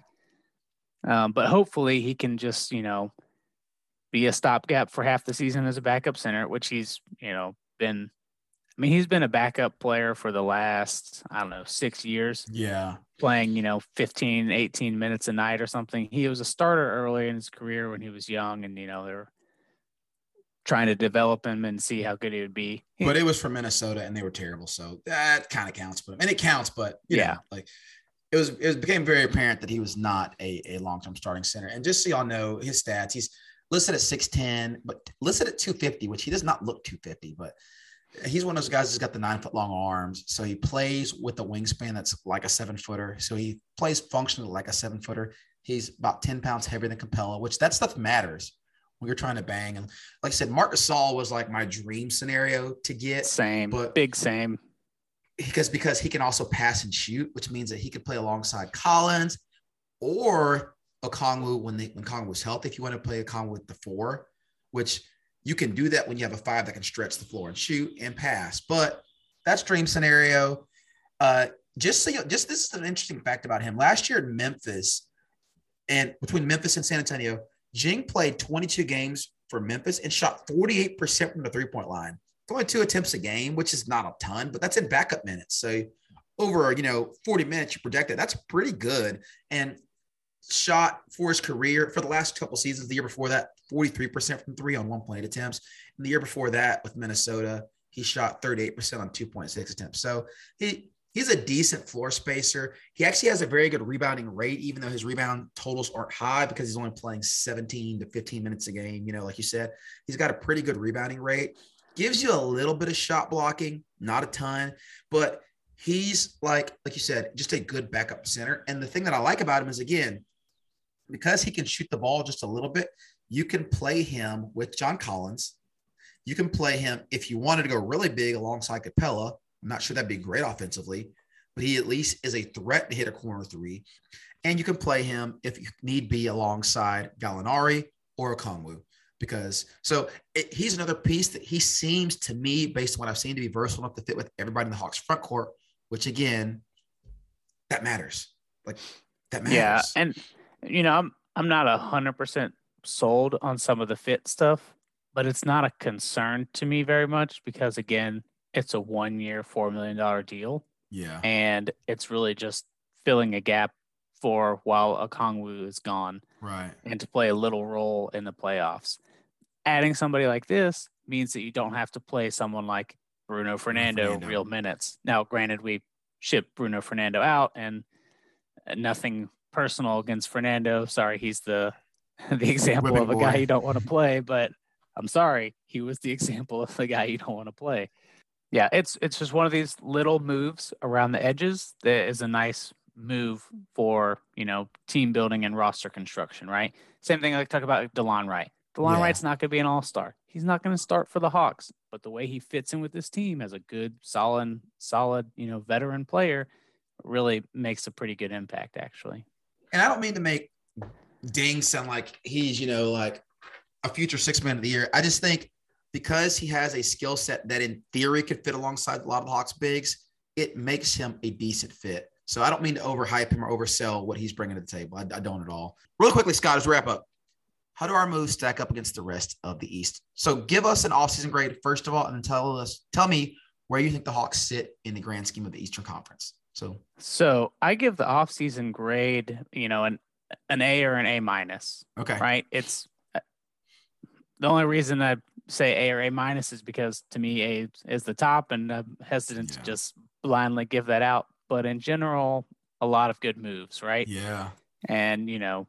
Um, but hopefully, he can just you know be a stopgap for half the season as a backup center, which he's you know been. I mean, he's been a backup player for the last I don't know six years. Yeah, playing, you know, 15, 18 minutes a night or something. He was a starter early in his career when he was young, and you know, there were trying to develop him and see how good he would be. But it was from Minnesota, and they were terrible, so that kind of counts. But and it counts, but yeah, know, like it was, it became very apparent that he was not a, a long term starting center. And just so y'all know his stats, he's listed at 6'10, but listed at 250, which he does not look 250, but he's one of those guys who's got the nine foot long arms. So he plays with a wingspan that's like a seven footer. So he plays functionally like a seven footer. He's about 10 pounds heavier than Capela, which that stuff matters when you're trying to bang. And like I said, Marc Gasol was like my dream scenario to get. Same, but big same. Because because he can also pass and shoot, which means that he could play alongside Collins or Okongwu when they when Okongwu was healthy. If you want to play Okongwu with the four, which you can do that when you have a five that can stretch the floor and shoot and pass. But that's dream scenario. Uh, just so you, just this is an interesting fact about him. Last year in Memphis, and between Memphis and San Antonio, Dieng played 22 games for Memphis and shot 48% from the three point line. Only two attempts a game, which is not a ton, but that's in backup minutes. So over you know 40 minutes you project projected that's pretty good and shot for his career for the last couple seasons the year before that 43% from three on 1.8 attempts. And the year before that with Minnesota, he shot 38% on 2.6 attempts. So he he's a decent floor spacer. He actually has a very good rebounding rate, even though his rebound totals aren't high because he's only playing 17 to 15 minutes a game. You know, like you said, he's got a pretty good rebounding rate. Gives you a little bit of shot blocking, not a ton, but he's like, like you said, just a good backup center. And the thing that I like about him is again, because he can shoot the ball just a little bit, you can play him with John Collins. You can play him if you wanted to go really big alongside Capela. I'm not sure that'd be great offensively, but he at least is a threat to hit a corner three. And you can play him if you need be alongside Gallinari or Okongwu. because so it, he's another piece that he seems to me, based on what I've seen, to be versatile enough to fit with everybody in the Hawks front court, which again, that matters. Like that matters. Yeah, and you know, I'm I'm not a hundred percent sold on some of the fit stuff, but it's not a concern to me very much because again, it's a one year, four million dollar deal. Yeah. And it's really just filling a gap for while Okongwu is gone. Right. And to play a little role in the playoffs. Adding somebody like this means that you don't have to play someone like Bruno Fernando, Fernando. real minutes. Now, granted, we shipped Bruno Fernando out and nothing personal against Fernando. Sorry, he's the the example Women of a boy. guy you don't want to play, but I'm sorry, he was the example of the guy you don't want to play. Yeah, it's it's just one of these little moves around the edges that is a nice move for you know team building and roster construction, right? Same thing I talk about Delon Wright. Delon yeah. Wright's not going to be an all star. He's not going to start for the Hawks, but the way he fits in with this team as a good, solid, solid, you know, veteran player, really makes a pretty good impact, actually. And I don't mean to make Dieng sound like he's you know like a future six man of the year. I just think because he has a skill set that in theory could fit alongside a lot of the Hawks bigs, it makes him a decent fit. So I don't mean to overhype him or oversell what he's bringing to the table. I, I don't at all. Real quickly, Scott, as wrap up, how do our moves stack up against the rest of the East? So give us an offseason grade first of all, and then tell us, tell me where you think the Hawks sit in the grand scheme of the Eastern Conference. So, so I give the offseason grade, you know, an an A or an A minus. Okay. Right. It's uh, the only reason I say A or A minus is because to me A is the top, and I'm hesitant yeah. to just blindly give that out. But in general, a lot of good moves, right? Yeah. And you know,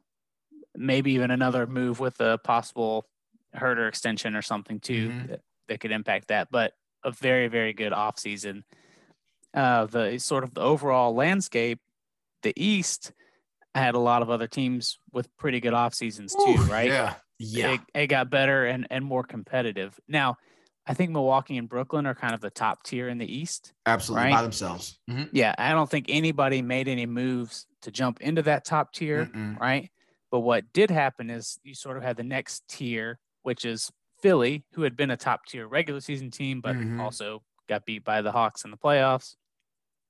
maybe even another move with a possible Huerter extension or something too mm-hmm. that, that could impact that. But a very very good offseason. Uh, the sort of the overall landscape, the East had a lot of other teams with pretty good off seasons too, Ooh, right? Yeah. Yeah. It, it, got better and, and more competitive. Now, I think Milwaukee and Brooklyn are kind of the top tier in the East. Absolutely. Right? By themselves. Mm-hmm. Yeah. I don't think anybody made any moves to jump into that top tier. Mm-mm. Right. But what did happen is you sort of had the next tier, which is Philly, who had been a top tier regular season team, but mm-hmm. also got beat by the Hawks in the playoffs.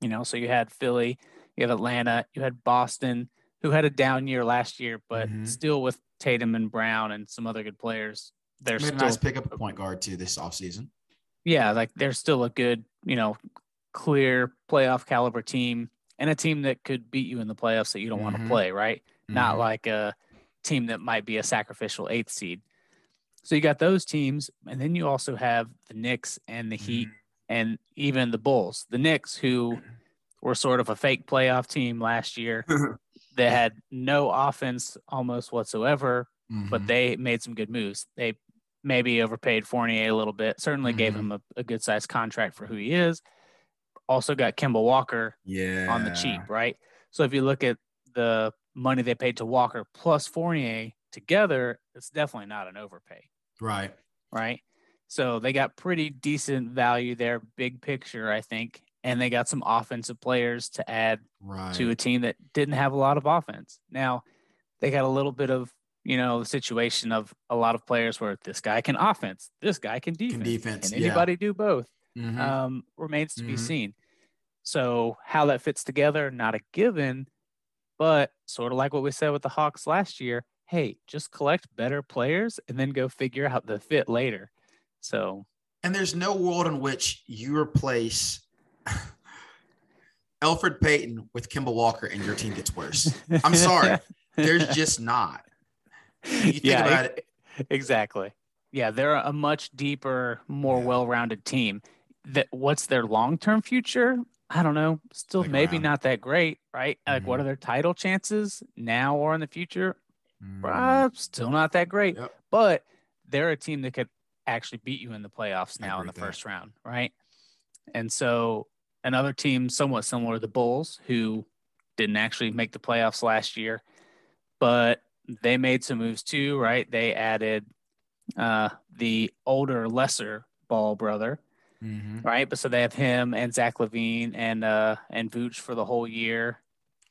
You know, so you had Philly, you had Atlanta, you had Boston, who had a down year last year, but mm-hmm. still with Tatum and Brown and some other good players, they're still nice pick up a point guard too this offseason. Yeah, like they're still a good, you know, clear playoff caliber team and a team that could beat you in the playoffs that you don't mm-hmm. want to play, right? Mm-hmm. Not like a team that might be a sacrificial eighth seed. So you got those teams, and then you also have the Knicks and the Heat mm-hmm. and even the Bulls. The Knicks, who were sort of a fake playoff team last year, They had no offense almost whatsoever, mm-hmm. but they made some good moves. They maybe overpaid Fournier a little bit. Certainly mm-hmm. gave him a, a good sized contract for who he is. Also got Kemba Walker yeah. on the cheap, right? So if you look at the money they paid to Walker plus Fournier together, it's definitely not an overpay. Right. Right. So they got pretty decent value there, big picture, I think and they got some offensive players to add right. to a team that didn't have a lot of offense. Now, they got a little bit of, you know, the situation of a lot of players where this guy can offense, this guy can defense. Can, defense, can anybody yeah. do both? Mm-hmm. Um, remains to mm-hmm. be seen. So, how that fits together, not a given, but sort of like what we said with the Hawks last year hey, just collect better players and then go figure out the fit later. So, and there's no world in which you replace Elfrid Payton with Kemba Walker and your team gets worse. I'm sorry. There's just not. You think yeah, about it. Exactly. Yeah, they're a much deeper, more yeah. well-rounded team. That what's their long-term future? I don't know. Still like maybe around. not that great, right? Mm-hmm. Like what are their title chances now or in the future? Mm-hmm. Uh, still not that great. Yep. But they're a team that could actually beat you in the playoffs now in the first round, right? And so another team somewhat similar to the Bulls, who didn't actually make the playoffs last year, but they made some moves too, right? They added uh, the older, lesser Ball brother, mm-hmm. right? But so they have him and Zach LaVine and uh, and Vooch for the whole year.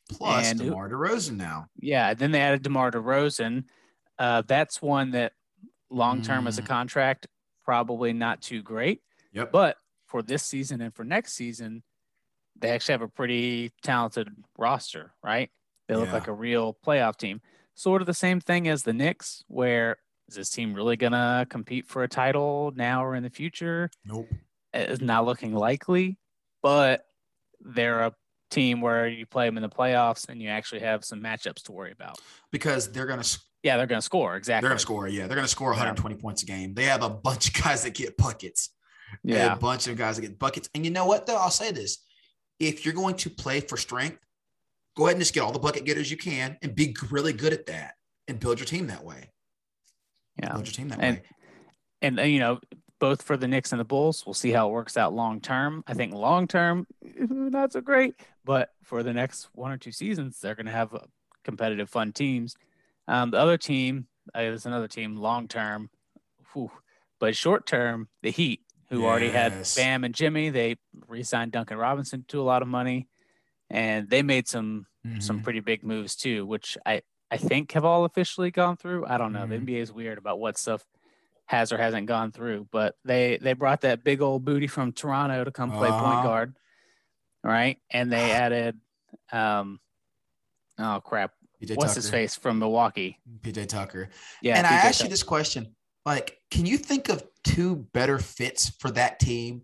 Plus and, DeMar DeRozan now. Yeah, then they added DeMar DeRozan. Uh, that's one that long term mm. as a mm. contract, probably not too great. Yep. But for this season and for next season, they actually have a pretty talented roster, right? They look yeah. like a real playoff team. Sort of the same thing as the Knicks, where is this team really gonna compete for a title now or in the future? Nope. It's not looking likely, but they're a team where you play them in the playoffs and you actually have some matchups to worry about. Because they're gonna yeah, they're gonna score exactly. They're gonna score. Yeah, they're gonna score 120 yeah. points a game. They have a bunch of guys that get buckets. Yeah, a bunch of guys that get buckets. And you know what? Though I'll say this: if you're going to play for strength, go ahead and just get all the bucket getters you can and be really good at that and build your team that way. Yeah. Build your team that and, way. And, uh, you know, both for the Knicks and the Bulls, we'll see how it works out long term. I think long term, not so great, but for the next one or two seasons, they're going to have competitive, fun teams. Um, the other team, uh, there's another team long term, but short term, the Heat, who yes. already had Bam and Jimmy, they re signed Duncan Robinson to a lot of money and they made some mm-hmm. some pretty big moves too, which I I think have all officially gone through. I don't know. Mm-hmm. The NBA is weird about what stuff has or hasn't gone through, but they they brought that big old booty from Toronto to come play uh-huh. point guard, right? And they added, um, oh crap, PJ what's Tucker. his face from Milwaukee? PJ Tucker. Yeah. And PJ I asked Tucker. you this question: like, can you think of two better fits for that team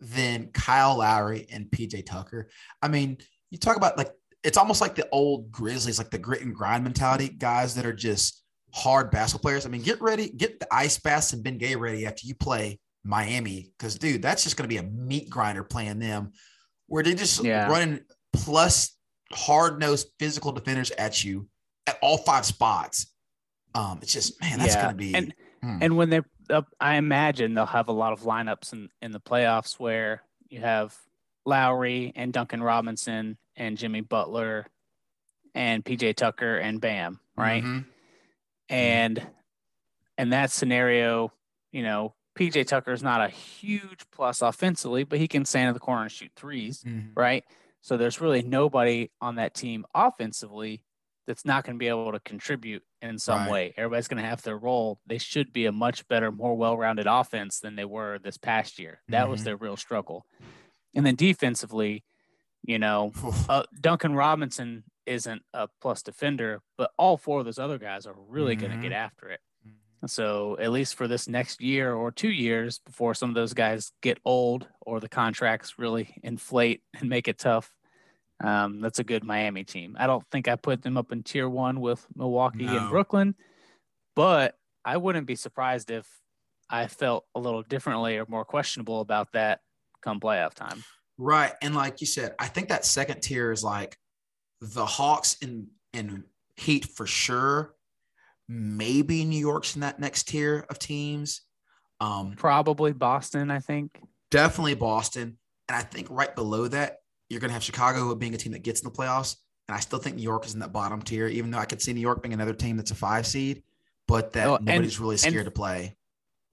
than Kyle Lowry and PJ Tucker. I mean, you talk about like it's almost like the old Grizzlies, like the grit and grind mentality guys that are just hard basketball players. I mean, get ready, get the ice baths and Ben Gay ready after you play Miami, because dude, that's just going to be a meat grinder playing them, where they just yeah. running plus hard nosed physical defenders at you at all five spots. Um, it's just man, that's yeah. going to be. And, hmm. and when they're I imagine they'll have a lot of lineups in, in the playoffs where you have Lowry and Duncan Robinson and Jimmy Butler and PJ Tucker and Bam, right? Mm-hmm. And in that scenario, you know, PJ Tucker is not a huge plus offensively, but he can stand in the corner and shoot 3s mm-hmm. right? So there's really nobody on that team offensively that's not going to be able to contribute in some right. way. Everybody's going to have their role. They should be a much better, more well-rounded offense than they were this past year. That mm-hmm. was their real struggle. And then defensively, you know, uh, Duncan Robinson isn't a plus defender, but all four of those other guys are really mm-hmm. going to get after it. Mm-hmm. So at least for this next year or two years before some of those guys get old or the contracts really inflate and make it tough, um, that's a good Miami team. I don't think I put them up in tier one with Milwaukee no. and Brooklyn, but I wouldn't be surprised if I felt a little differently or more questionable about that come playoff time. Right. And like you said, I think that second tier is like the Hawks and, and Heat for sure. Maybe New York's in that next tier of teams. Um, Probably Boston, I think. Definitely Boston. And I think right below that, you're going to have Chicago being a team that gets in the playoffs. And I still think New York is in that bottom tier, even though I could see New York being another team that's a five seed, but that oh, nobody's and, really scared and, to play.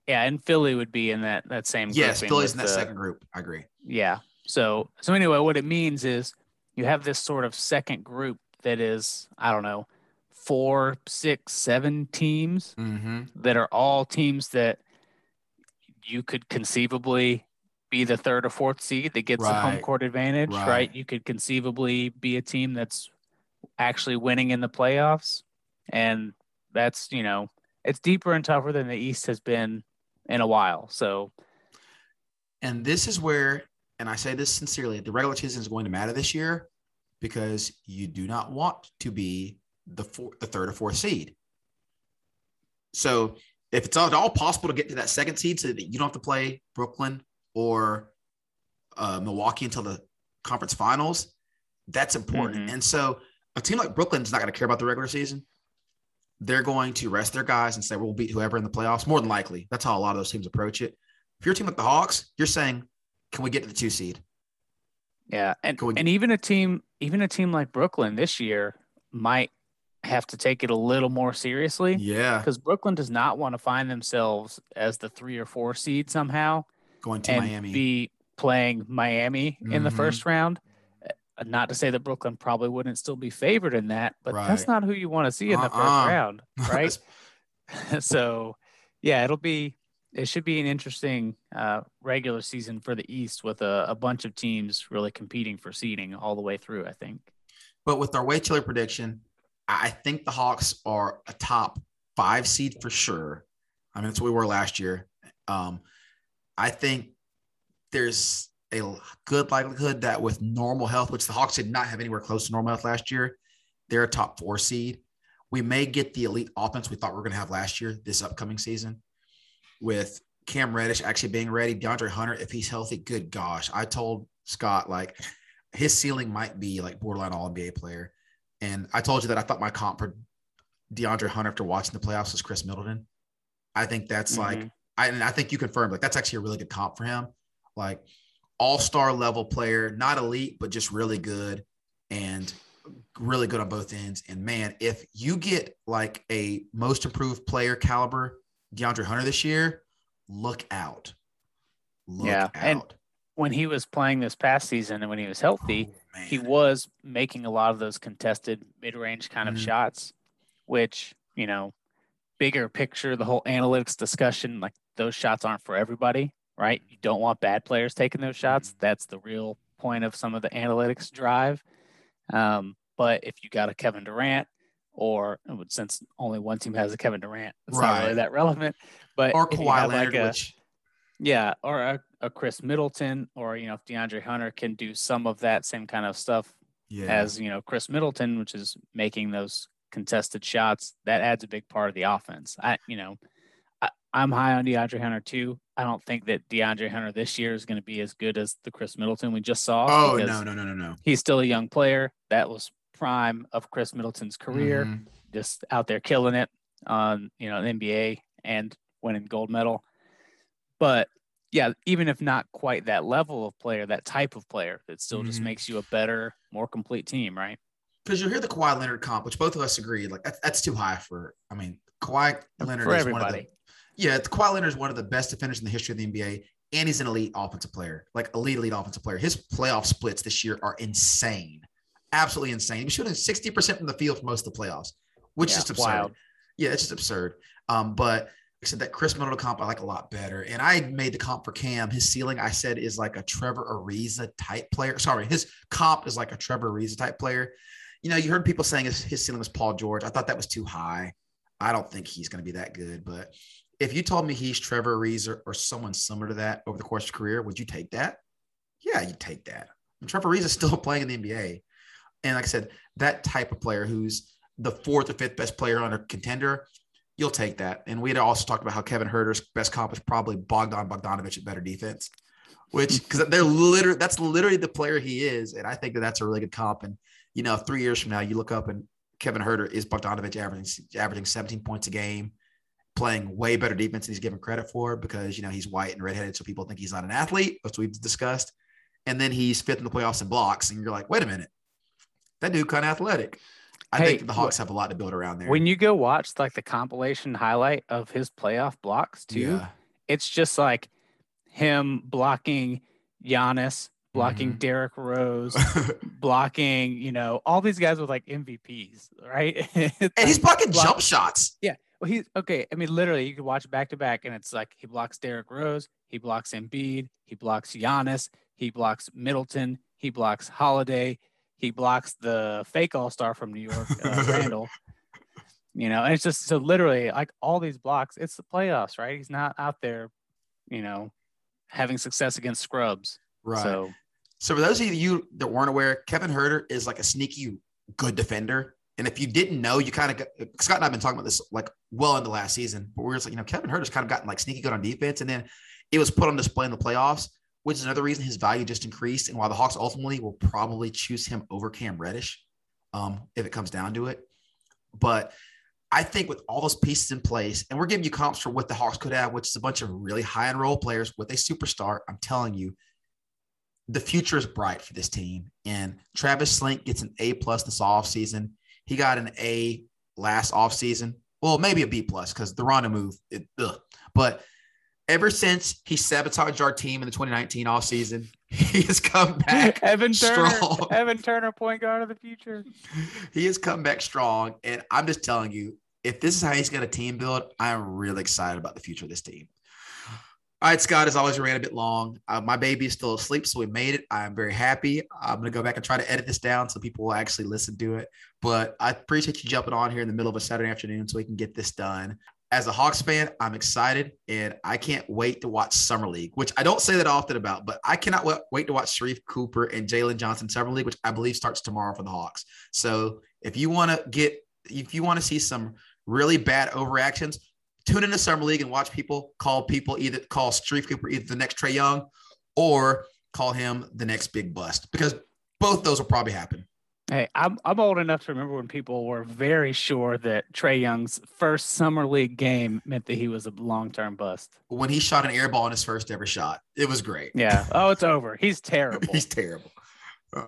Yeah, and Philly would be in that that same. Yes, Philly's in that the, second group. I agree. Yeah. So so anyway, what it means is you have this sort of second group that is I don't know four, six, seven teams mm-hmm. that are all teams that you could conceivably be the third or fourth seed that gets right. the home court advantage, right. right. You could conceivably be a team that's actually winning in the playoffs. And that's, you know, it's deeper and tougher than the East has been in a while. So, and this is where, and I say this sincerely, the regular season is going to matter this year because you do not want to be the four, the third or fourth seed. So if it's at all possible to get to that second seed so that you don't have to play Brooklyn or uh, Milwaukee until the conference finals, that's important. Mm-hmm. And so a team like Brooklyn's not going to care about the regular season. They're going to rest their guys and say, we'll beat whoever in the playoffs. More than likely. That's how a lot of those teams approach it. If you're a team like the Hawks, you're saying, can we get to the two seed? Yeah. And, and even a team, even a team like Brooklyn this year might have to take it a little more seriously. Yeah. Because Brooklyn does not want to find themselves as the three or four seed somehow going to Miami. Be playing Miami mm-hmm. in the mm-hmm. first round. Uh, not to say that Brooklyn probably wouldn't still be favored in that, but right. that's not who you want to see in uh-uh. the first uh-uh. round, right? so, Yeah, it'll be it should be an interesting uh, regular season for the East with a, a, bunch of teams really competing for seeding all the way through. I think. But with our way chiller prediction, I think the Hawks are a top five seed for sure. I mean, that's what we were last year. Um, I think there's a good likelihood that with normal health, which the Hawks did not have anywhere close to normal health last year, they're a top four seed. We may get the elite offense we thought we were going to have last year this upcoming season with Cam Reddish actually being ready. DeAndre Hunter, if he's healthy, good gosh. I told Scott like his ceiling might be like borderline all NBA player. And I told you that I thought my comp for DeAndre Hunter after watching the playoffs was Khris Middleton. I think that's mm-hmm. like I and I think you confirmed like that's actually a really good comp for him. Like all-star level player, not elite, but just really good and really good on both ends. And man, if you get like a most improved player caliber DeAndre Hunter this year, look out. Look yeah. Out. And when he was playing this past season and when he was healthy, oh, he was making a lot of those contested mid-range kind of mm-hmm. shots, which, you know, bigger picture, the whole analytics discussion, like those shots aren't for everybody, right? You don't want bad players taking those shots. Mm-hmm. That's the real point of some of the analytics drive. Um, but if you got a Kevin Durant or since only one team has a Kevin Durant, it's right. not really that relevant. But or Kawhi Leonard, like a, which... yeah, or a, a, Khris Middleton, or you know, if DeAndre Hunter can do some of that same kind of stuff yeah. as you know Khris Middleton, which is making those contested shots, that adds a big part of the offense. I, you know, I'm high on DeAndre Hunter too. I don't think that DeAndre Hunter this year is going to be as good as the Khris Middleton we just saw. Oh no, no, no, no, no. He's still a young player. That was prime of Khris Middleton's career, mm-hmm. just out there killing it on you know the NBA and winning gold medal. But yeah, even if not quite that level of player, that type of player, it still mm-hmm. just makes you a better, more complete team, right? Because you hear the Kawhi Leonard comp, which both of us agree, like that's, that's too high for. I mean, Kawhi Leonard for is everybody. one of the. Yeah, Kawhi Leonard is one of the best defenders in the history of the NBA, and he's an elite offensive player, like elite, elite offensive player. His playoff splits this year are insane absolutely insane. He was shooting 60% from the field for most of the playoffs, which yeah, is absurd. Wild. Yeah, it's just absurd. Um, but I said that Khris Middleton comp I like a lot better. And I made the comp for Cam. His ceiling, I said, is like a Trevor Ariza type player. Sorry, his comp is like a Trevor Ariza type player. You know, you heard people saying his, his ceiling was Paul George. I thought that was too high. I don't think he's going to be that good. But if you told me he's Trevor Ariza or someone similar to that over the course of career, would you take that? Yeah, you'd take that. And Trevor Ariza is still playing in the NBA. And like I said, that type of player who's the fourth or fifth best player on a contender, you'll take that. And we had also talked about how Kevin Huerter's best comp is probably Bogdan Bogdanovich at better defense, which because they're literally that's literally the player he is, and I think that that's a really good comp. And you know, three years from now, you look up and Kevin Huerter is Bogdanovich averaging averaging 17 points a game, playing way better defense than he's given credit for because you know he's white and redheaded, so people think he's not an athlete, as we've discussed. And then he's fifth in the playoffs in blocks, and you're like, wait a minute, that dude kind of athletic. I hey, think the Hawks have a lot to build around there. When you go watch like the compilation highlight of his playoff blocks too, yeah. it's just like him blocking Giannis, blocking mm-hmm. Derrick Rose, blocking, you know, all these guys with like MVPs, right? and he's blocking block, jump shots. Yeah. Well, he's okay. I mean, literally, you can watch back to back, and it's like he blocks Derrick Rose, he blocks Embiid, he blocks Giannis, he blocks Middleton, he blocks Holiday, he blocks the fake All Star from New York, uh, Randle. You know, and it's just so literally like all these blocks. It's the playoffs, right? He's not out there, you know, having success against scrubs. Right. So, so for those of you that weren't aware, Kevin Huerter is like a sneaky good defender. And if you didn't know, you kind of Scott and I've been talking about this like well into last season, but we are just like, you know, Kevin Huerter's kind of gotten like sneaky good on defense, and then it was put on display in the playoffs which is another reason his value just increased. And while the Hawks ultimately will probably choose him over Cam Reddish, um, if it comes down to it. But I think with all those pieces in place, and we're giving you comps for what the Hawks could have, which is a bunch of really high end role players with a superstar. I'm telling you, the future is bright for this team. And Travis Schlenk gets an A plus this offseason. He got an A last offseason. Well, maybe a B plus because the Rondo move, it, ugh. but ever since he sabotaged our team in the 2019 off season, he has come back. Evan Turner, strong. Evan Turner, point guard of the future. He has come back strong, and I'm just telling you, if this is how he's got a team build, I'm really excited about the future of this team. All right, Scott, as always, we ran a bit long. Uh, my baby is still asleep, so we made it. I'm very happy. I'm going to go back and try to edit this down so people will actually listen to it. But I appreciate you jumping on here in the middle of a Saturday afternoon so we can get this done. As a Hawks fan, I'm excited and I can't wait to watch Summer League, which I don't say that often about, but I cannot wait to watch Sharife Cooper and Jalen Johnson Summer League, which I believe starts tomorrow for the Hawks. So if you want to get, if you want to see some really bad overreactions, tune into summer league and watch people call people either call Sharife Cooper either the next Trae Young or call him the next big bust because both those will probably happen. Hey, I'm I'm old enough to remember when people were very sure that Trae Young's first summer league game meant that he was a long term bust. When he shot an air ball in his first ever shot, it was great. Yeah. Oh, it's over. He's terrible. He's terrible. Uh,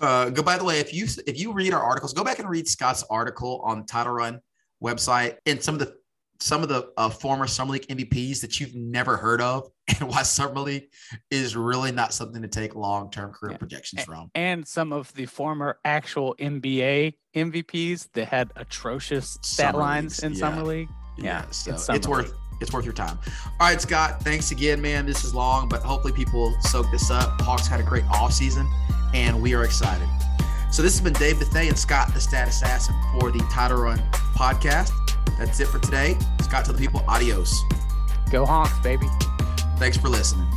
uh, go. By the way, if you if you read our articles, go back and read Scott's article on Title Run website and some of the some of the uh, former Summer League MVPs that you've never heard of, and why Summer League is really not something to take long term career yeah. projections from. And some of the former actual NBA MVPs that had atrocious stat summer lines leagues. in yeah. Summer League. Yeah, yeah so it's, it's worth it's worth your time. All right, Scott, thanks again, man. This is long, but hopefully people soak this up. The Hawks had a great offseason, and we are excited. So this has been Dave Bethay and Scott, the Stat Assassin, for the Title Run podcast. That's it for today. Scott to the people, adios. Go Hawks, baby. Thanks for listening.